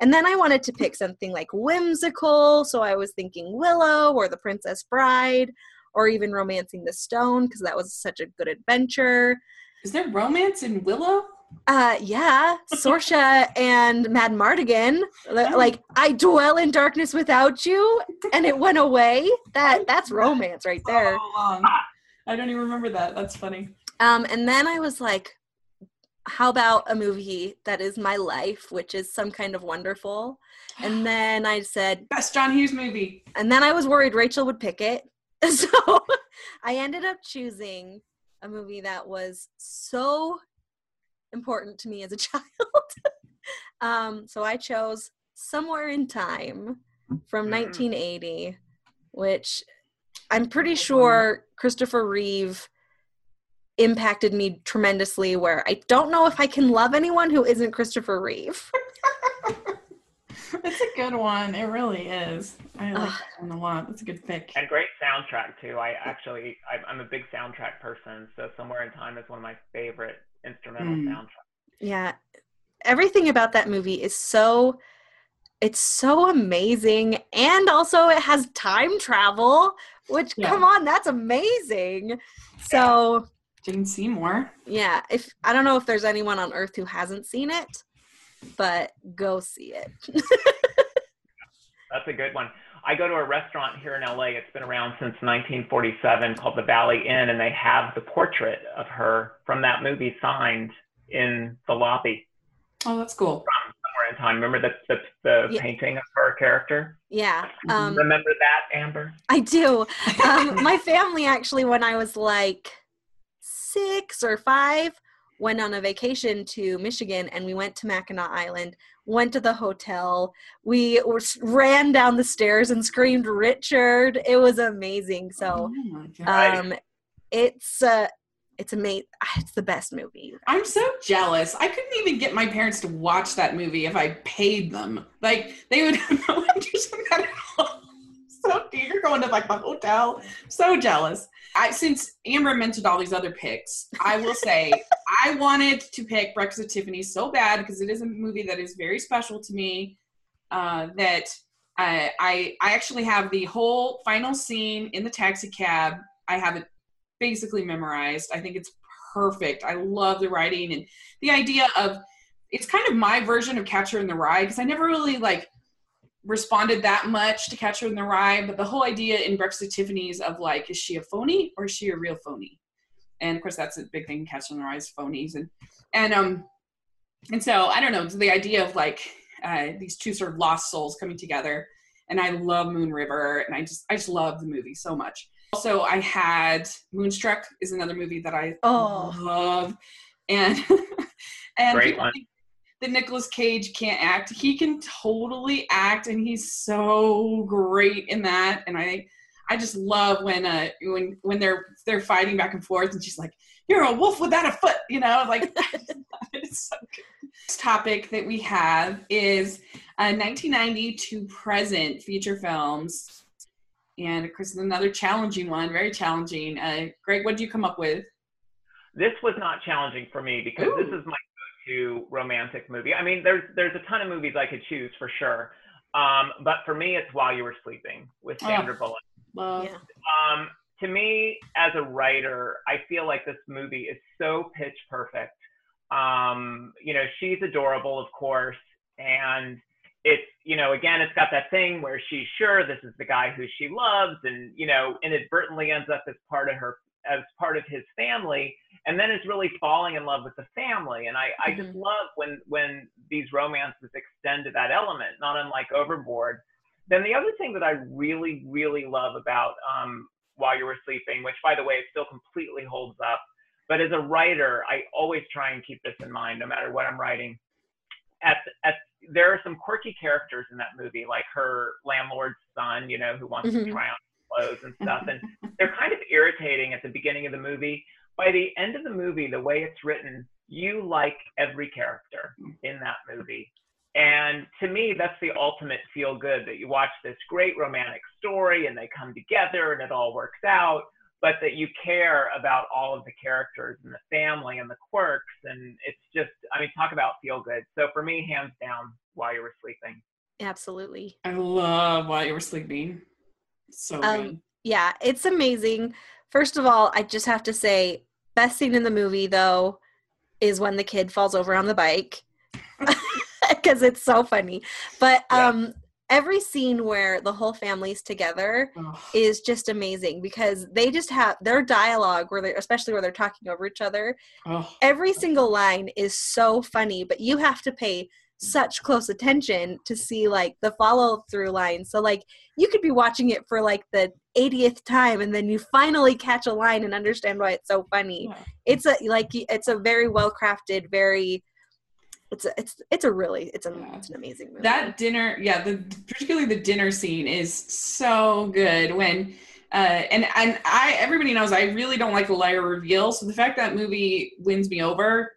and then i wanted to pick something like whimsical so i was thinking willow or the princess bride or even romancing the stone because that was such a good adventure. Is there romance in willow? Uh yeah sorsha and Madmartigan. Li- like i dwell in darkness without you and it went away. That that's romance right there. So i don't even remember that. That's funny. Um, and then I was like, how about a movie that is my life, which is some kind of wonderful? And then I said, best john hughes movie and then I was worried Rachel would pick it. So I ended up choosing a movie that was so important to me as a child. um, so I chose Somewhere in Time from Mm. 1980, which I'm pretty sure Christopher Reeve impacted me tremendously where I don't know if I can love anyone who isn't Christopher Reeve. It's a good one. It really is. I like Ugh. that one a lot. That's a good pick. and great soundtrack too i actually I, i'm a big soundtrack person so somewhere in time is one of my favorite instrumental Mm. soundtracks Yeah. Everything about that movie is so it's so amazing and also it has time travel, which Yeah. come on, that's amazing. So, Jane Seymour. yeah, if I don't know if there's anyone on earth who hasn't seen it, but go see it. That's a good one. I go to a restaurant here in LA. It's been around since 1947 called the Valley Inn, and they have the portrait of her from that movie signed in the lobby Oh, that's cool. somewhere in time. Remember the the, the Yeah. painting of her character? yeah. Um Remember that, Amber? I do. Um, my family actually, when I was like six or five, went on a vacation to Michigan and we went to Mackinac Island, went to the hotel. We were, ran down the stairs and screamed Richard. It was amazing. So Oh um it's uh it's amazing. It's the best movie. I'm so jealous. I couldn't even get my parents to watch that movie if I paid them. Like they would have no interest in that at all. So you're going to like the hotel. So jealous. I, since Amber mentioned all these other picks, I will say I wanted to pick Breakfast at Tiffany's so bad because it is a movie that is very special to me. Uh, that I, I I actually have the whole final scene in the taxi cab. I have it basically memorized. I think it's perfect. I love the writing and the idea of it's kind of my version of Catcher in the Rye because I never really like responded that much to Catcher in the Rye, but the whole idea in Breakfast at Tiffany's of like, is she a phony or is she a real phony? And of course, that's a big thing. Catcher in the Rye is phonies, and and um, and so I don't know. The idea of like uh, these two sort of lost souls coming together, and I love Moon River, and I just I just love the movie so much. Also, I had Moonstruck is another movie that I Oh. love, and and Great one. That Nicolas Cage can't act. He can totally act, and he's so great in that. And I, I just love when uh when when they're they're fighting back and forth, and she's like, "You're a wolf without a foot," you know, like it's so good. Next topic that we have is uh, 1990 to present feature films. And of course, another challenging one, very challenging. Uh, Greg, what did you come up with? This was not challenging for me because this is my go-to romantic movie. I mean, there's there's a ton of movies I could choose for sure, um, but for me, it's While You Were Sleeping with Oh. Sandra Bullock. Yeah. Um, to me, as a writer, I feel like this movie is so pitch perfect. Um, you know, she's adorable, of course, and it's you know, again, it's got that thing where she's sure this is the guy who she loves, and you know, inadvertently ends up as part of her as part of his family, and then is really falling in love with the family. And I, I just love when when these romances extend to that element, not unlike Overboard. Then the other thing that I really, really love about um, While You Were Sleeping, which by the way, it still completely holds up, but as a writer, I always try and keep this in mind, no matter what I'm writing. At, at there are some quirky characters in that movie, like her landlord's son, you know, who wants to Mhm. try on clothes and stuff, and they're kind of irritating at the beginning of the movie. By the end of the movie, the way it's written, you like every character in that movie. And to me, that's the ultimate feel good that you watch this great romantic story and they come together and it all works out, but that you care about all of the characters and the family and the quirks. And it's just, I mean, talk about feel good. So for me, hands down, while you were sleeping. Absolutely. I love While You Were Sleeping. So Um. Yeah, it's amazing. First of all, I just have to say, best scene in the movie though is when the kid falls over on the bike because it's so funny. But Yeah. um every scene where the whole family's together Ugh. is just amazing because they just have their dialogue where they especially where they're talking over each other Ugh. every single line is so funny but you have to pay such close attention to see like the follow through line so like you could be watching it for like the 80th time and then you finally catch a line and understand why it's so funny Yeah. it's a like it's a very well crafted very it's a, it's it's a really it's, a, Yeah. it's an amazing movie that dinner yeah the particularly the dinner scene is so good when uh and and i everybody knows i really don't like the liar reveal so the fact that movie wins me over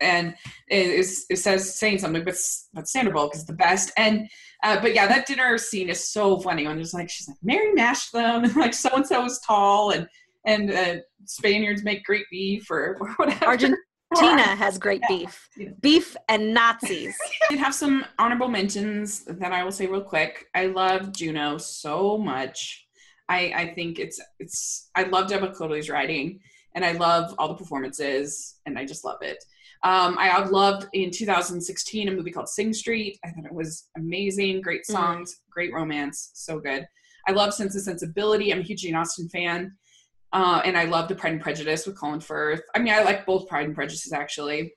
and it, is, it says saying something but s- but sandra bullock is the best and uh, but yeah that dinner scene is so funny when it's like she's like mary mashed them and like so and so is tall and and uh, spaniards make great beef or, or whatever argentina has great Yeah. beef Yeah. beef and nazis I did have some honorable mentions that I will say real quick. I love Juno so much. I, I think it's it's I love Diablo Cody's writing and I love all the performances and I just love it. Um, I loved in 2016 a movie called Sing Street. I thought it was amazing, great Mm. songs, great romance, so good. I love Sense and Sensibility. I'm a huge Jane Austen fan. Uh, and I love the Pride and Prejudice with Colin Firth. I mean, I like both Pride and Prejudices actually.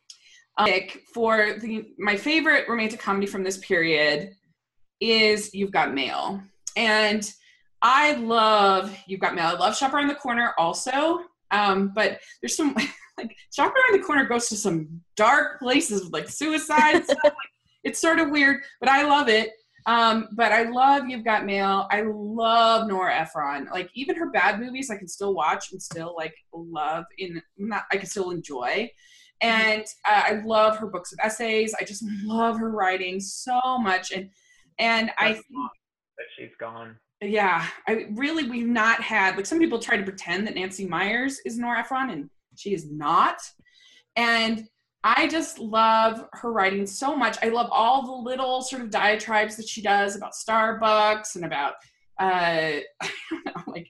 Um, for the my favorite romantic comedy from this period is You've Got Mail, and I love You've Got Mail. I love Shop Around the Corner also, um, but there's some like Shop Around the Corner goes to some dark places like suicide stuff. Like, it's sort of weird, but I love it. Um, but I love You've Got Mail. I love Nora Ephron. Like even her bad movies, I can still watch and still like love. In not, I can still enjoy. And uh, I love her books of essays. I just love her writing so much. And and That's I think that she's gone. Yeah, I really we've not had like some people try to pretend that Nancy Meyers is Nora Ephron, and she is not. And I just love her writing so much. I love all the little sort of diatribes that she does about Starbucks and about uh, know, like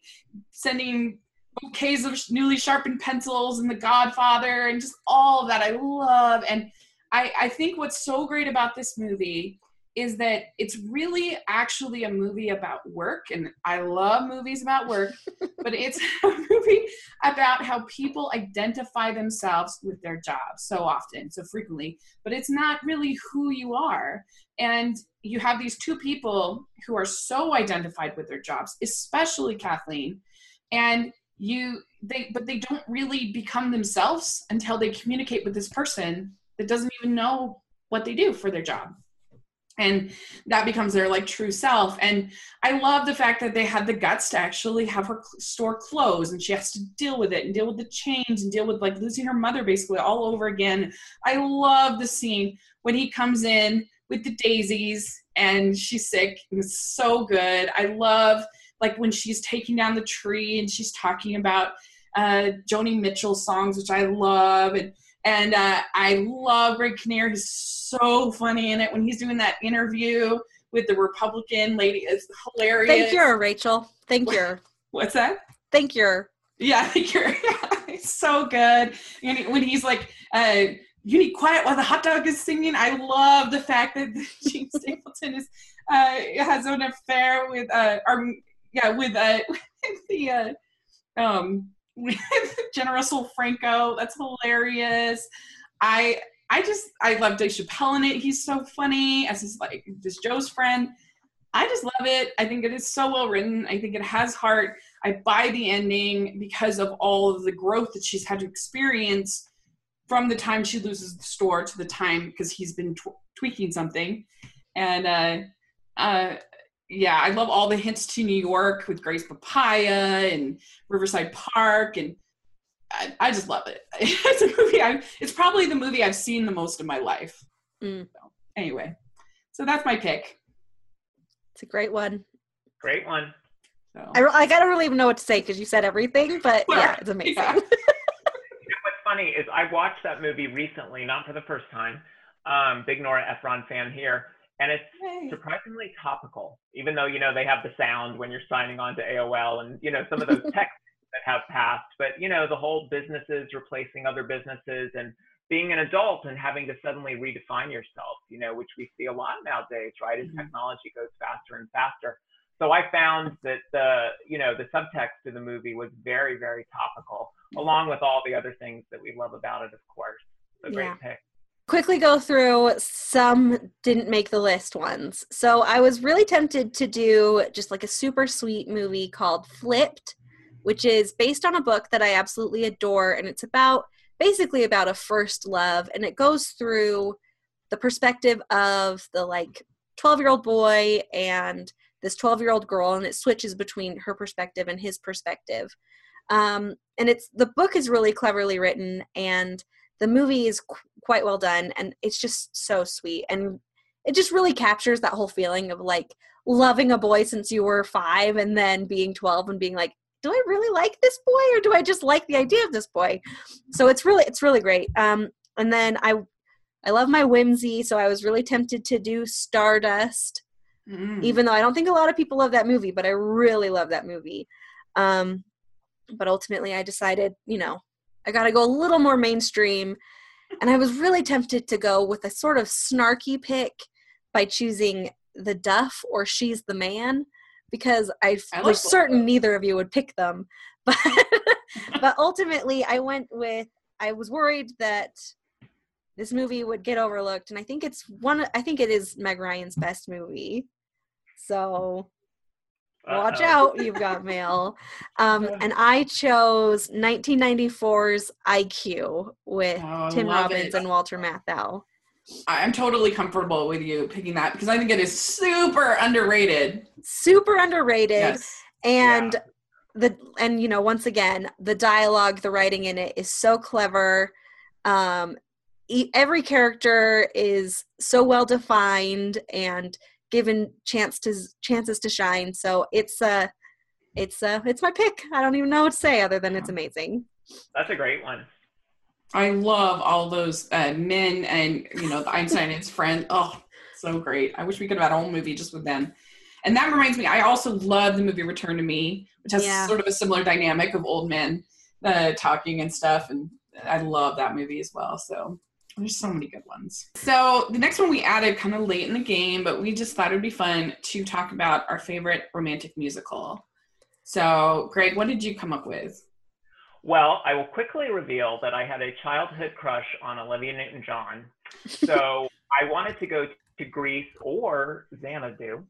sending bouquets of newly sharpened pencils and The Godfather and just all of that. I love and I, I think what's so great about this movie is that it's really actually a movie about work and i love movies about work but it's a movie about how people identify themselves with their jobs so often so frequently but it's not really who you are. And you have these two people who are so identified with their jobs especially kathleen and you they but they don't really become themselves until they communicate with this person that doesn't even know what they do for their job and that becomes their like true self. And i love the fact that they had the guts to actually have her store close and she has to deal with it and deal with the change and deal with like losing her mother basically all over again. I love the scene when he comes in with the daisies and she's sick and it's so good. I love like when she's taking down the tree and she's talking about uh joni mitchell songs which i love and and uh, I love Greg Kinnear. He's so funny in it when he's doing that interview with the Republican lady. It's hilarious. Thank you, Rachel. Thank you. What's that? Thank you. Yeah, thank you. it's so good. And when he's like, uh, you need quiet while the hot dog is singing. I love the fact that Jean Stapleton is uh, has an affair with uh, or yeah, with uh, the uh, um with General Franco. That's hilarious. I I just I love Dave Chappelle in it. He's so funny as his like just Joe's friend. I just love it. I think it is so well written. I think it has heart. I buy the ending because of all of the growth that she's had to experience from the time she loses the store to the time because he's been tw- tweaking something. And uh, uh, yeah, I love all the hints to New York with Gray's Papaya and Riverside Park, and I, I just love it. it's a movie. I it's probably the movie I've seen the most in my life. Mm. So, anyway, so that's my pick. It's a great one. Great one. So. I, I, I don't really even know what to say because you said everything, but yeah, it's amazing. Yeah. you know what's funny is I watched that movie recently, not for the first time. Um, big Nora Ephron fan here and it's Yay. surprisingly topical even though you know they have the sound when you're signing on to aol and you know some of those texts that have passed but you know the whole businesses replacing other businesses and being an adult and having to suddenly redefine yourself you know which we see a lot nowadays right as mm-hmm. technology goes faster and faster so i found that the you know the subtext of the movie was very very topical along with all the other things that we love about it of course so great yeah. pick quickly go through some didn't make the list ones. So I was really tempted to do just like a super sweet movie called Flipped, which is based on a book that I absolutely adore and it's about basically about a first love and it goes through the perspective of the like 12-year-old boy and this 12-year-old girl and it switches between her perspective and his perspective. Um, and it's the book is really cleverly written and the movie is qu- quite well done and it's just so sweet and it just really captures that whole feeling of like loving a boy since you were five and then being 12 and being like do i really like this boy or do i just like the idea of this boy? So it's really it's really great. Um and then i i love my whimsy so i was really tempted to do stardust mm. even though i don't think a lot of people love that movie but i really love that movie. Um but ultimately i decided you know I got to go a little more mainstream. And I was really tempted to go with a sort of snarky pick by choosing the Duff or She's the Man because I, I was certain neither of you would pick them. But but ultimately I went with I was worried that this movie would get overlooked and I think it's one I think it is Meg Ryan's best movie. So Watch Uh-oh. out, you've got mail. Um, and I chose 1994's IQ with Oh, Tim Robbins it. and Walter Matthau. I'm totally comfortable with you picking that because I think it is super underrated. Super underrated. Yes. and the and you know once again the dialogue the writing in it is so clever um every character is so well defined and given chance to chances to shine so it's a it's a it's my pick i don't even know what to say other than it's amazing That's a great one. I love all those uh, men and you know the Einstein and his friend. Oh, so great! I wish we could have had a whole movie just with them. And that reminds me, I also love the movie Return to Me, which has Yeah. sort of a similar dynamic of old men uh, talking and stuff. And I love that movie as well. So there's so many good ones. So the next one we added kind of late in the game, but we just thought it would be fun to talk about our favorite romantic musical. So, Greg, what did you come up with? Well, I will quickly reveal that I had a childhood crush on Olivia Newton-John. So I wanted to go to Grease or Xanadu,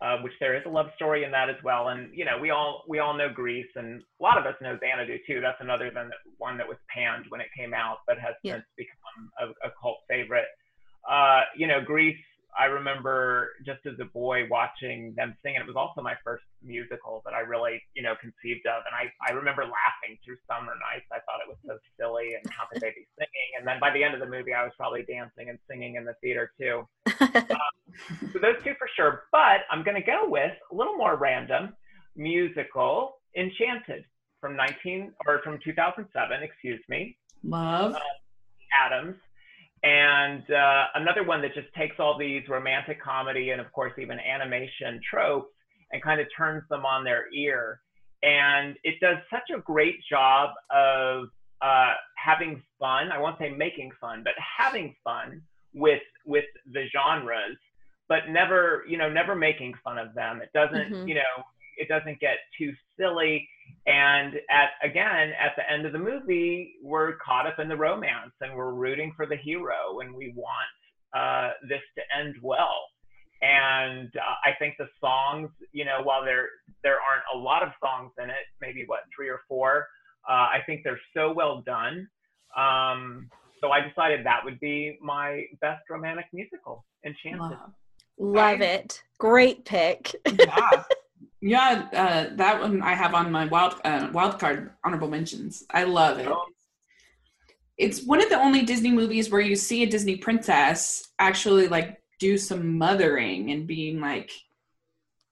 uh, which there is a love story in that as well. And you know, we all we all know Grease, and a lot of us know Xanadu too. That's another than one that was panned when it came out, but has Yeah. since become a, a cult favorite. Uh, you know, Grease. I remember just as a boy watching them sing, and it was also my first musical that I really, you know, conceived of. And I, I remember laughing through summer nights. I thought it was so silly, and how could they be singing? And then by the end of the movie, I was probably dancing and singing in the theater too. Um, so those two for sure. But I'm going to go with a little more random musical, Enchanted from 19 or from 2007, excuse me. Love. Um, Adams. And uh, another one that just takes all these romantic comedy and, of course, even animation tropes and kind of turns them on their ear. And it does such a great job of uh, having fun. I won't say making fun, but having fun with with the genres, but never, you know, never making fun of them. It doesn't, Mhm. you know, it doesn't get too silly and at again at the end of the movie we're caught up in the romance and we're rooting for the hero and we want uh, this to end well. And uh, i think the songs you know while there there aren't a lot of songs in it maybe what three or four uh, i think they're so well done. Um, so i decided that would be my best romantic musical enchanted. Love. love it. Great pick. Yeah, yeah. Uh, that one I have on my wild uh, wild card honorable mentions. I love it. Oh. It's one of the only Disney movies where you see a Disney princess actually like do some mothering and being like,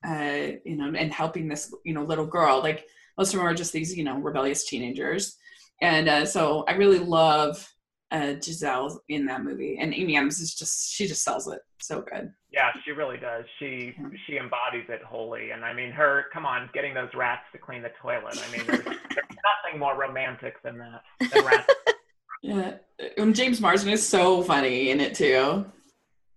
uh, you know, and helping this you know little girl. Like most of them are just these you know rebellious teenagers, and uh, so I really love uh, Giselle in that movie, and Amy Adams is just she just sells it so good. Yeah, she really does. She Yeah. she embodies it wholly. And I mean, her come on, getting those rats to clean the toilet. I mean, there's, there's nothing more romantic than that. Than rats. Yeah, and James Marsden is so funny in it too.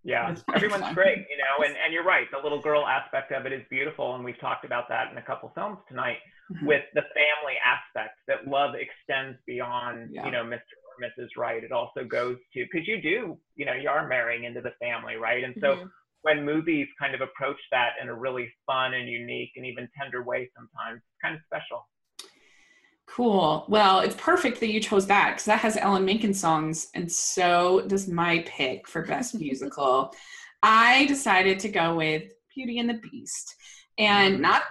Yeah, everyone's great, you know. And and you're right. The little girl aspect of it is beautiful, and we've talked about that in a couple films tonight Mhm. with the family aspect. That love extends beyond, Yeah. you know, Mr. or Mrs. Right. It also goes to because you do, you know, you are marrying into the family, right? And so Mhm. when movies kind of approach that in a really fun and unique and even tender way sometimes it's kind of special Cool. Well, it's perfect that you chose that because that has Alan Menken songs, and so does my pick for best musical. I decided to go with Beauty and the Beast, and not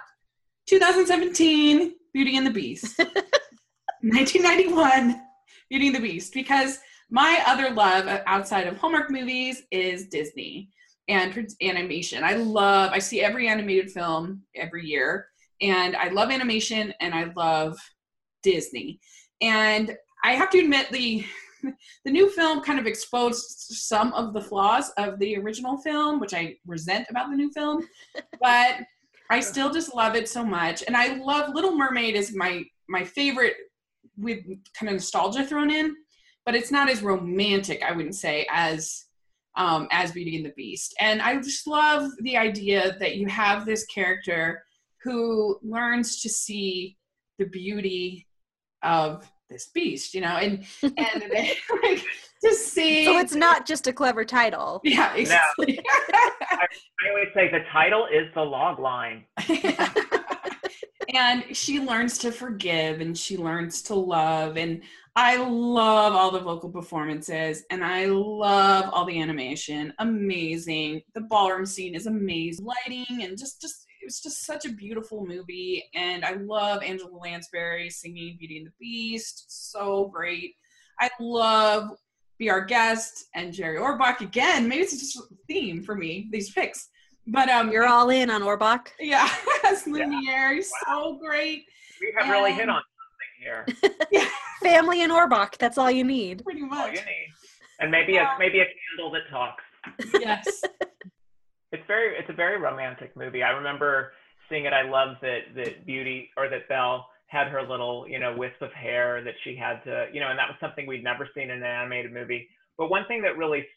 2017 Beauty and the Beast, 1991 Beauty and the Beast, because my other love outside of Hallmark movies is Disney and animation. I love. I see every animated film every year, and I love animation, and I love Disney. And I have to admit the the new film kind of exposed some of the flaws of the original film, which I resent about the new film. but I still just love it so much. And I love Little Mermaid is my my favorite with kind of nostalgia thrown in, but it's not as romantic, I wouldn't say, as um, as Beauty and the Beast. And I just love the idea that you have this character who learns to see the beauty of this beast, you know, and and they, like just See, So it's not just a clever title. Yeah, exactly. I always say the title is the log line. and she learns to forgive and she learns to love. And i love all the vocal performances and i love all the animation. Amazing. The ballroom scene is amazing. Lighting and just just it was just such a beautiful movie. And i love angela lansbury singing beauty and the beast. So great. I love be our guest and jerry orbach. Again maybe it's just a theme for me these picks but um You're all in on Orbach. yeah, as Lumiere, he's so great. We have really hit on something here. Yeah, Family and Orbach. That's all you need. pretty All much. you need. And maybe a maybe a candle that talks. Yes. It's very it's a very romantic movie. I remember seeing it. I love that that Beauty or that Belle had her little you know wisp of hair that she had to you know, and that was something we'd never seen in an animated movie. But one thing that really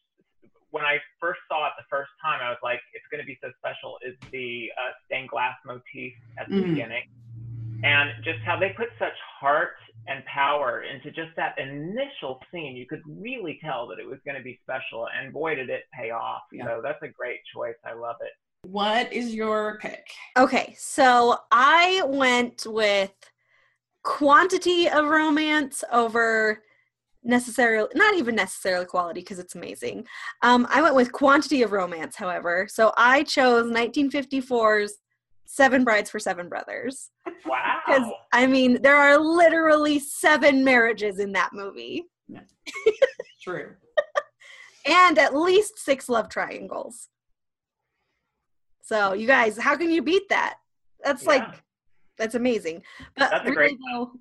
when I first saw it the first time, I was like, it's going to be so special. Is the uh, stained glass motif at the Mhm. beginning, and just how they put such heart and power into just that initial scene. You could really tell that it was going to be special, and boy, did it pay off. Yeah. So that's a great choice. I love it. What is your pick? Okay, so I went with quantity of romance over necessarily not even necessarily quality because it's amazing. Um, I went with quantity of romance, however. So I chose 1954's Seven Brides for Seven Brothers. Wow. Because I mean, there are literally seven marriages in that movie, True. and at least six love triangles. So you guys, how can you beat that? That's like that's amazing. But That's a really great though,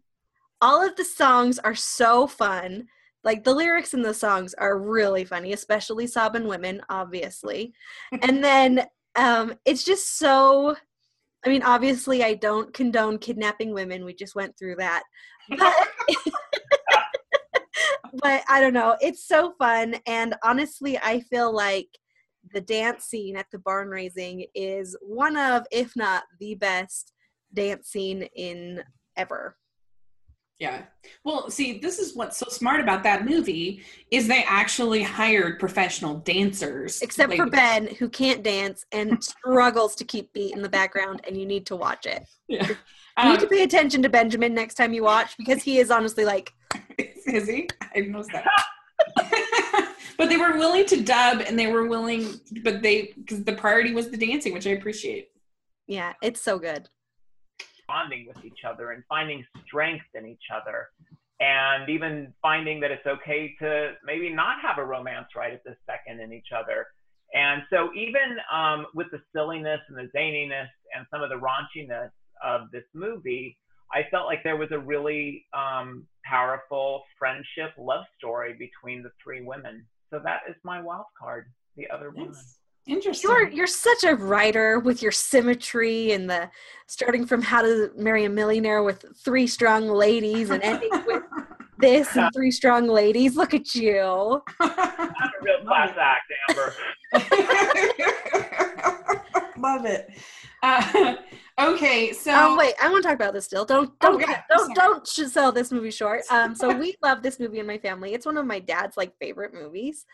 all of the songs are so fun. Like the lyrics in the songs are really funny, especially Sobbin' Women, obviously. and then um it's just so I mean, obviously I don't condone kidnapping women. We just went through that. But but I don't know. It's so fun and honestly I feel like the dance scene at the barn raising is one of if not the best dance scene in ever. Yeah. Well, see, this is what's so smart about that movie is they actually hired professional dancers. Except for Ben, who can't dance and struggles to keep beat in the background, and you need to watch it. Yeah. You Um, need to pay attention to Benjamin next time you watch because he is honestly like, is he? I notice that. but they were willing to dub and they were willing, but they, because the priority was the dancing, which I appreciate. yeah, it's so good. Bonding with each other and finding strength in each other and even finding that it's okay to maybe not have a romance right at this second in each other. And so even um, with the silliness and the zaniness and some of the raunchiness of this movie i felt like there was a really um, powerful friendship love story between the three women. So that is my wild card the other woman. That's interesting. You're you're such a writer with your symmetry and the starting from How to Marry a Millionaire with three strong ladies and ending with this and three strong ladies. Look at you. i'm a real class act amber Love it. Uh, okay, so Oh wait, I want to talk about this still. Don't don't don't don't sell this movie short. Um, so we love this movie in my family. It's one of my dad's like favorite movies,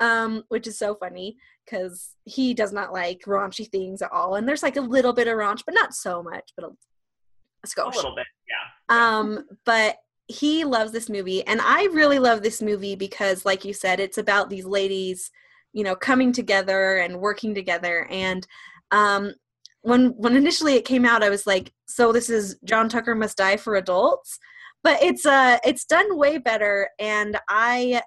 um, which is so funny because he does not like raunchy things at all. And there's like a little bit of raunch, but not so much, but a, a a little bit yeah Um, but he loves this movie, and I really love this movie because, like you said, it's about these ladies, you know, coming together and working together. And um, when when initially it came out, I was like, "So this is John Tucker Must Die for adults," but it's uh it's done way better, and I.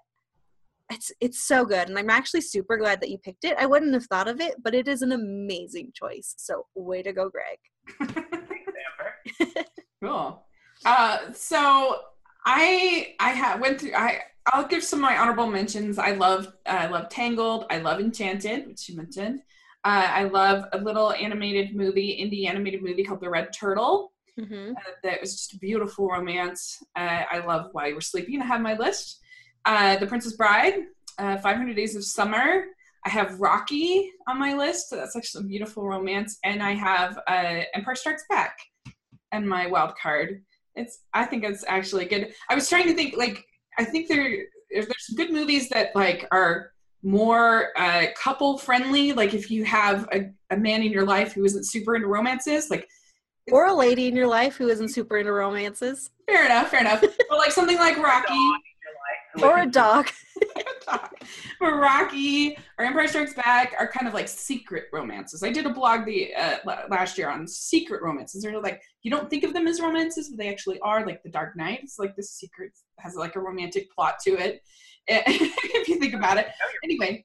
It's it's so good, and I'm actually super glad that you picked it. I wouldn't have thought of it, but it is an amazing choice. So way to go, Greg. Cool. Uh, so I I ha- went through. I I'll give some of my honorable mentions. I love I love Tangled. I love Enchanted, which you mentioned. Uh, I love a little animated movie, indie animated movie called The Red Turtle. Mm-hmm. Uh, that was just a beautiful romance. Uh, I love While You Were Sleeping. I have my list. Uh, the Princess Bride, uh, 500 Days of Summer. I have Rocky on my list. That's actually a beautiful romance. And I have uh, Empire Strikes Back and my wild card. It's I think it's actually good. I was trying to think like I think there there's, there's good movies that like are more uh, couple friendly. Like if you have a, a man in your life who isn't super into romances, like or a lady in your life who isn't super into romances. Fair enough, fair enough. or like something like Rocky. or a dog. or Rocky or Empire Strikes Back are kind of like secret romances. I did a blog the uh, last year on secret romances. They're like you don't think of them as romances, but they actually are. Like The Dark Knight, it's like this secret has like a romantic plot to it. if you think about it. Anyway.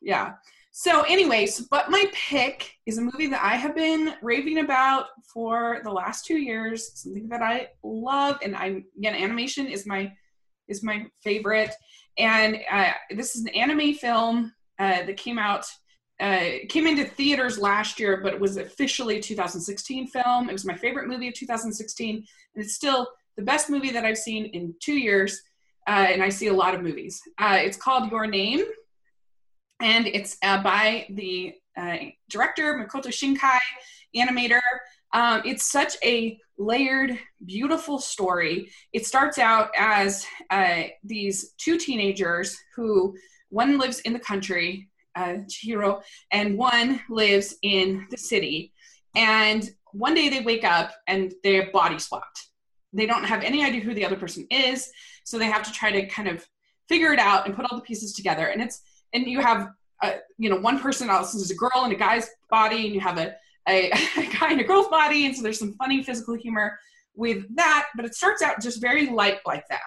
Yeah. So, anyways, but my pick is a movie that I have been raving about for the last two years. Something that I love, and I'm again, animation is my is my favorite. And uh, this is an anime film uh, that came out uh, came into theaters last year, but it was officially 2016 film. It was my favorite movie of 2016, and it's still the best movie that I've seen in two years. Uh, and I see a lot of movies. Uh, it's called Your Name and it's uh, by the uh, director Makoto Shinkai, animator. Um, it's such a layered, beautiful story. It starts out as uh, these two teenagers who one lives in the country, uh, Chihiro, and one lives in the city. And one day they wake up and they're body swapped. They don't have any idea who the other person is, so they have to try to kind of figure it out and put all the pieces together. And it's and you have a, you know one person else is a girl in a guy's body and you have a, a, a guy in a girl's body and so there's some funny physical humor with that but it starts out just very light like that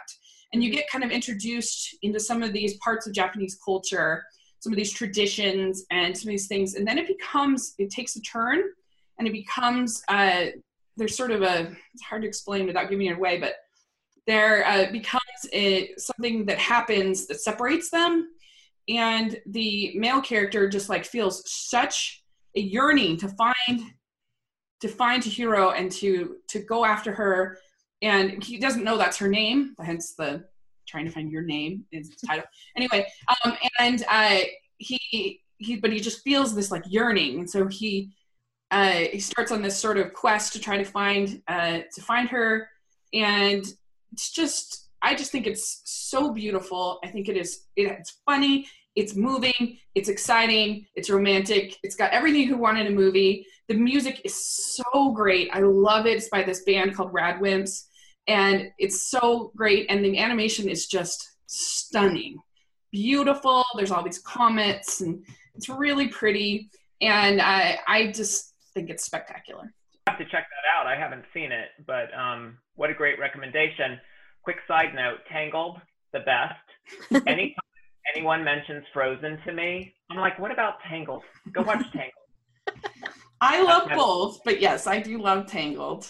and you get kind of introduced into some of these parts of japanese culture some of these traditions and some of these things and then it becomes it takes a turn and it becomes uh, there's sort of a it's hard to explain without giving it away but there uh, becomes a, something that happens that separates them. And the male character just like feels such a yearning to find to find Hero and to to go after her. And he doesn't know that's her name hence the trying to find your name is the title. Anyway um and uh he he but he just feels this like yearning. And so he uh he starts on this sort of quest to try to find uh to find her and it's just I just think it's so beautiful. I think it is. It's funny. It's moving. It's exciting. It's romantic. It's got everything you want in a movie. The music is so great. I love it. It's by this band called Radwimps, and it's so great. And the animation is just stunning, beautiful. There's all these comets, and it's really pretty. And I, I just think it's spectacular. I have to check that out. I haven't seen it, but um, what a great recommendation. Quick side note tangled the best. Anytime anyone mentions frozen to me i'm like what about tangled? Go watch tangled. I love both but yes i do love tangled.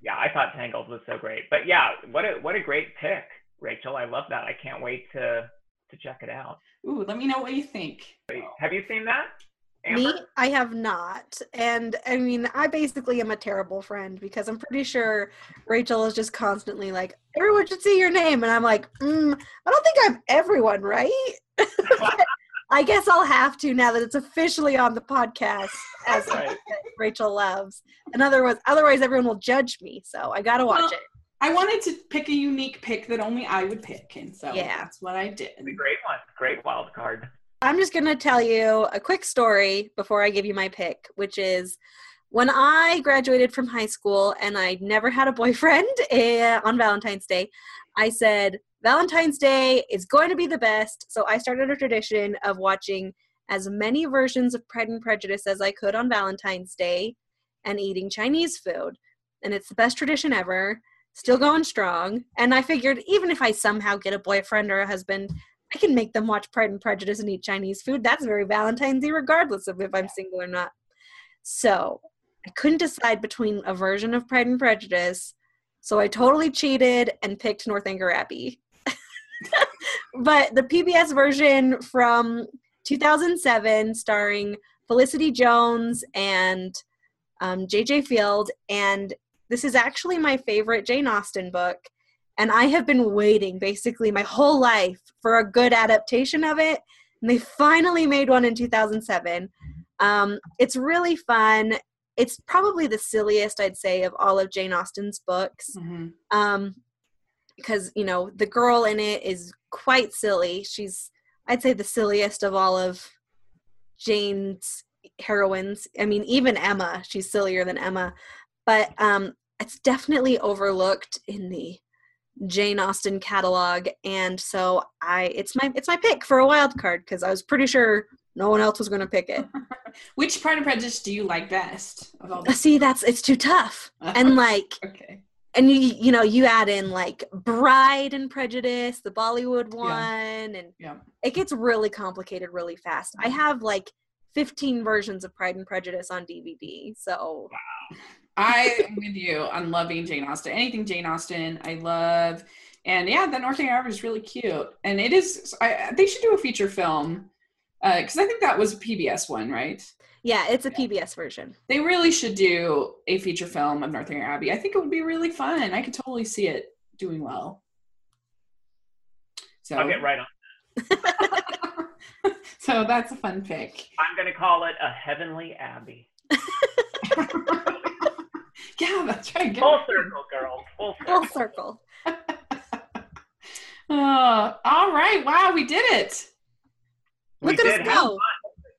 Yeah i thought tangled was so great. But yeah what a what a great pick rachel. I love that. I can't wait to to check it out. Ooh let me know what you think. Have you seen that Amber? Me, I have not. And I mean, I basically am a terrible friend because I'm pretty sure Rachel is just constantly like, everyone should see your name. And I'm like, mm, I don't think I'm everyone, right? I guess I'll have to now that it's officially on the podcast as right. Rachel loves. In other words, otherwise everyone will judge me. So I got to watch well, it. I wanted to pick a unique pick that only I would pick. And so yeah. that's what I did. a great one. Great wild card. I'm just going to tell you a quick story before I give you my pick, which is when I graduated from high school and I never had a boyfriend uh, on Valentine's Day, I said, Valentine's Day is going to be the best. So I started a tradition of watching as many versions of Pride and Prejudice as I could on Valentine's Day and eating Chinese food. And it's the best tradition ever, still going strong. And I figured even if I somehow get a boyfriend or a husband, I can make them watch Pride and Prejudice and eat Chinese food. That's very Valentine's Day, regardless of if I'm single or not. So I couldn't decide between a version of Pride and Prejudice. So I totally cheated and picked Northanger Abbey. but the PBS version from 2007, starring Felicity Jones and um, J.J. Feild, and this is actually my favorite Jane Austen book and I have been waiting basically my whole life for a good adaptation of it. And they finally made one in 2007. Um, it's really fun. It's probably the silliest, I'd say, of all of Jane Austen's books. Mm-hmm. Um, because, you know, the girl in it is quite silly. She's I'd say the silliest of all of Jane's heroines. I mean, even Emma, she's sillier than Emma, but um, it's definitely overlooked in the Jane Austen catalog, and so I it's my it's my pick for a wild card because I was pretty sure no one else was going to pick it. Which Pride and Prejudice do you like best of all? Uh, see, that's it's too tough, uh-huh. and like okay. and you you know you add in like Bride and Prejudice, the Bollywood one, Yeah. and Yeah. it gets really complicated really fast. I have like 15 versions of Pride and Prejudice on DVD, so I am with you on loving Jane Austen. Anything Jane Austen, I love. And yeah, that Northanger Abbey is really cute. And it is, I, they should do a feature film uh, because I think that was a PBS one, right? yeah, it's a PBS version. They really should do a feature film of Northanger Abbey. I think it would be really fun. I could totally see it doing well. So, I'll get right on. That. so that's a fun pick. I'm going to call it a heavenly abbey. yeah, that's right. Get Full circle, girls. Full Full circle. circle. Uh, all right. Wow, we did it. We Look at us go.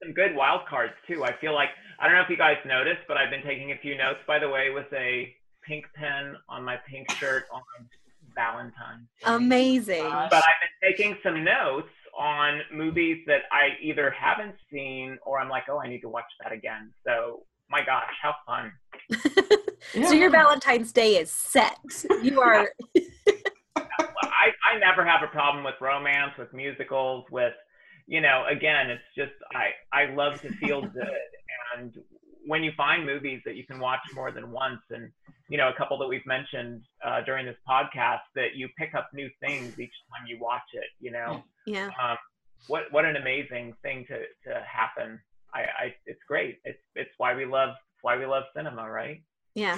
some good wild cards too. I feel like I don't know if you guys noticed, but I've been taking a few notes. By the way, with a pink pen on my pink shirt on Valentine's. Day. Amazing. Uh, But I've been taking some notes on movies that I either haven't seen or I'm like, oh, I need to watch that again. So my gosh, how fun! So your Valentine's Day is set. You are I, I never have a problem with romance, with musicals, with, you know, again, it's just, I, I love to feel good. And when you find movies that you can watch more than once, and, you know, a couple that we've mentioned uh, during this podcast, that you pick up new things each time you watch it, you know, yeah. um, what, what an amazing thing to, to happen. I, I, it's great. It's, it's why we love, it's why we love cinema, right? Yeah.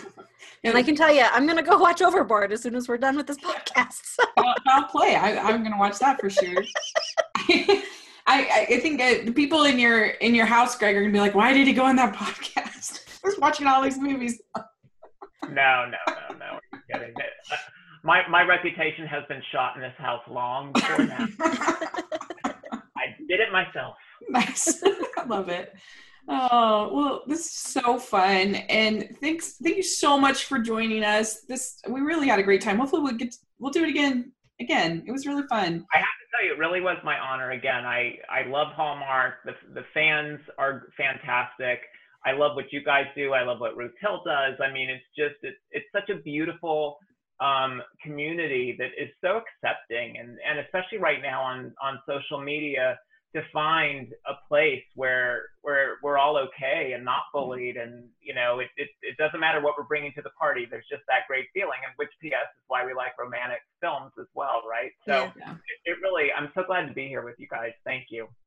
Yeah, And I can tell you, I'm going to go watch Overboard as soon as we're done with this podcast. I'll, I'll play. I, I'm gonna watch that for sure. I, I I think uh, the people in your in your house, Gregg, are gonna be like, "Why did he go on that podcast? I was watching all these movies." No, no, no, no. Are you kidding? Uh, My, my reputation has been shot in this house long before now. I did it myself. nice, I love it. Oh well, this is so fun, and thanks, thank you so much for joining us. This we really had a great time. Hopefully, we'll get we'll do it again. Again, it was really fun. I have to tell you, it really was my honor. Again, I, I love Hallmark. The, the fans are fantastic. I love what you guys do. I love what Ruth Hill does. I mean, it's just, it's, it's such a beautiful um, community that is so accepting. And, and especially right now on, on social media, to find a place where where we're all okay and not mm-hmm. bullied and you know it, it, it doesn't matter what we're bringing to the party there's just that great feeling and which ps is why we like romantic films as well right so Yeah. It, it really i'm so glad to be here with you guys thank you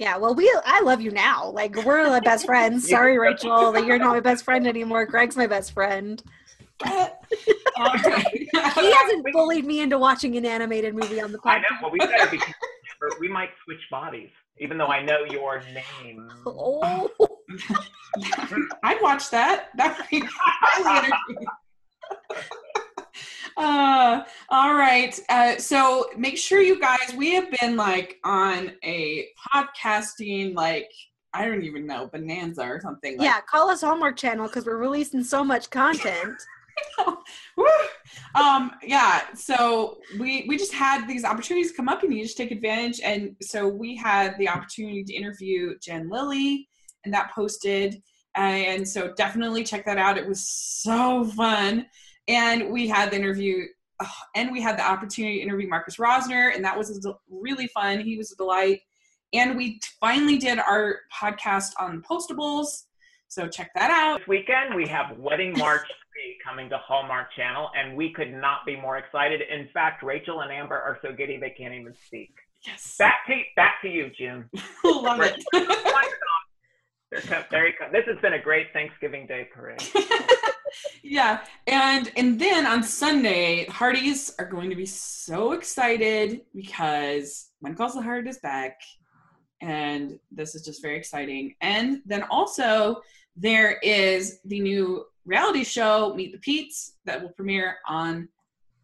Yeah, well, we I love you now. Like we're like best friends. Sorry, Rachel, that you're not my best friend anymore. Gregg's my best friend. Okay. He hasn't bullied me into watching an animated movie on the i know podcast. well we better be careful. we might switch bodies even though i know your name Oh, I'd watch that. That would be highly entertaining. Uh, all right. Uh, so make sure you guys, we have been like on a podcasting, like, I don't even know, bonanza or something. Like, yeah, call us Hallmark Channel because we're releasing so much content. Um yeah so we we just had these opportunities come up and you just take advantage. And so we had the opportunity to interview jen lilly and that posted. And so definitely check that out. It was so fun. And we had the interview and we had the opportunity to interview marcus rosner and that was really fun. He was a delight. And we finally did our podcast on postables. So check that out. This weekend we have wedding march 3 coming to hallmark channel and we could not be more excited in fact rachel and amber are so giddy they can't even speak yes back to back to you jim love it There you go. This has been a great Thanksgiving Day parade. yeah, and and then on Sunday, Hearties are going to be so excited because When Calls the Heart is back, and this is just very exciting. And then also there is the new reality show Meet the Peetes that will premiere on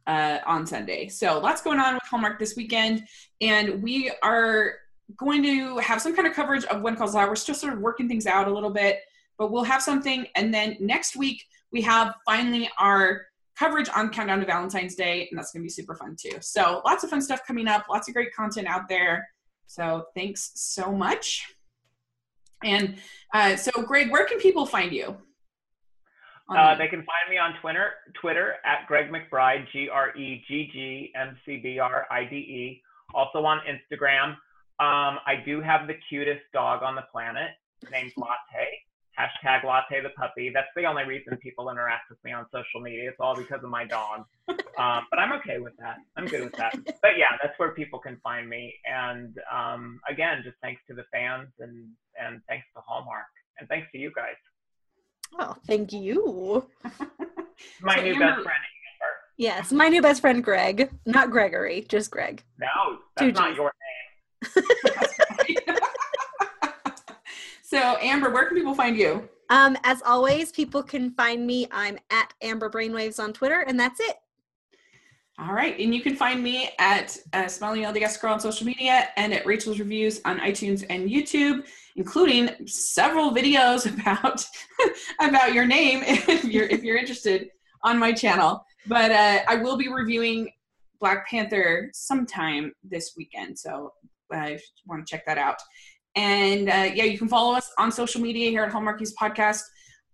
uh, on Sunday. So lots going on with Hallmark this weekend, and we are going to have some kind of coverage of When Calls Loud. We're still sort of working things out a little bit, but we'll have something. And then next week we have finally our coverage on Countdown to Valentine's Day, and that's going to be super fun too. So lots of fun stuff coming up, lots of great content out there. So thanks so much. And uh, so, Gregg, where can people find you? Uh, they can find me on Twitter, Twitter at Gregg McBride, G R E G G M C B R I D E. Also on Instagram. Um, I do have the cutest dog on the planet named Latte. Hashtag Latte the puppy. That's the only reason people interact with me on social media. It's all because of my dog. Um, but I'm okay with that. I'm good with that. But yeah, that's where people can find me. And um, again, just thanks to the fans and and thanks to Hallmark and thanks to you guys. Oh, thank you. my So new best friend. Yes, my new best friend Gregg, not Gregory, just Gregg. No, Two that's not Gs. your name. so, Amber, where can people find you? Um, as always, people can find me. I'm at Amber Brainwaves on Twitter, and that's it. All right. And you can find me at uh, Smiling LDS Girl on social media and at Rachel's Reviews on iTunes and YouTube, including several videos about about your name if you're if you're interested on my channel. But uh, I will be reviewing Black Panther sometime this weekend, so uh, if you want to check that out. And uh, yeah, you can follow us on social media here at Hallmarkies Podcast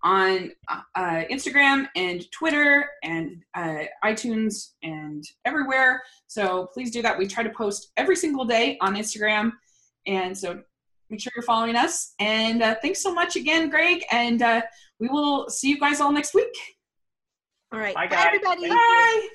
on uh, Instagram and Twitter and uh, iTunes and everywhere. So please do that. We try to post every single day on Instagram. And so make sure you're following us. And uh, thanks so much again, Gregg. And uh, we will see you guys all next week. All right. Bye, Bye, everybody. Thank you. Bye.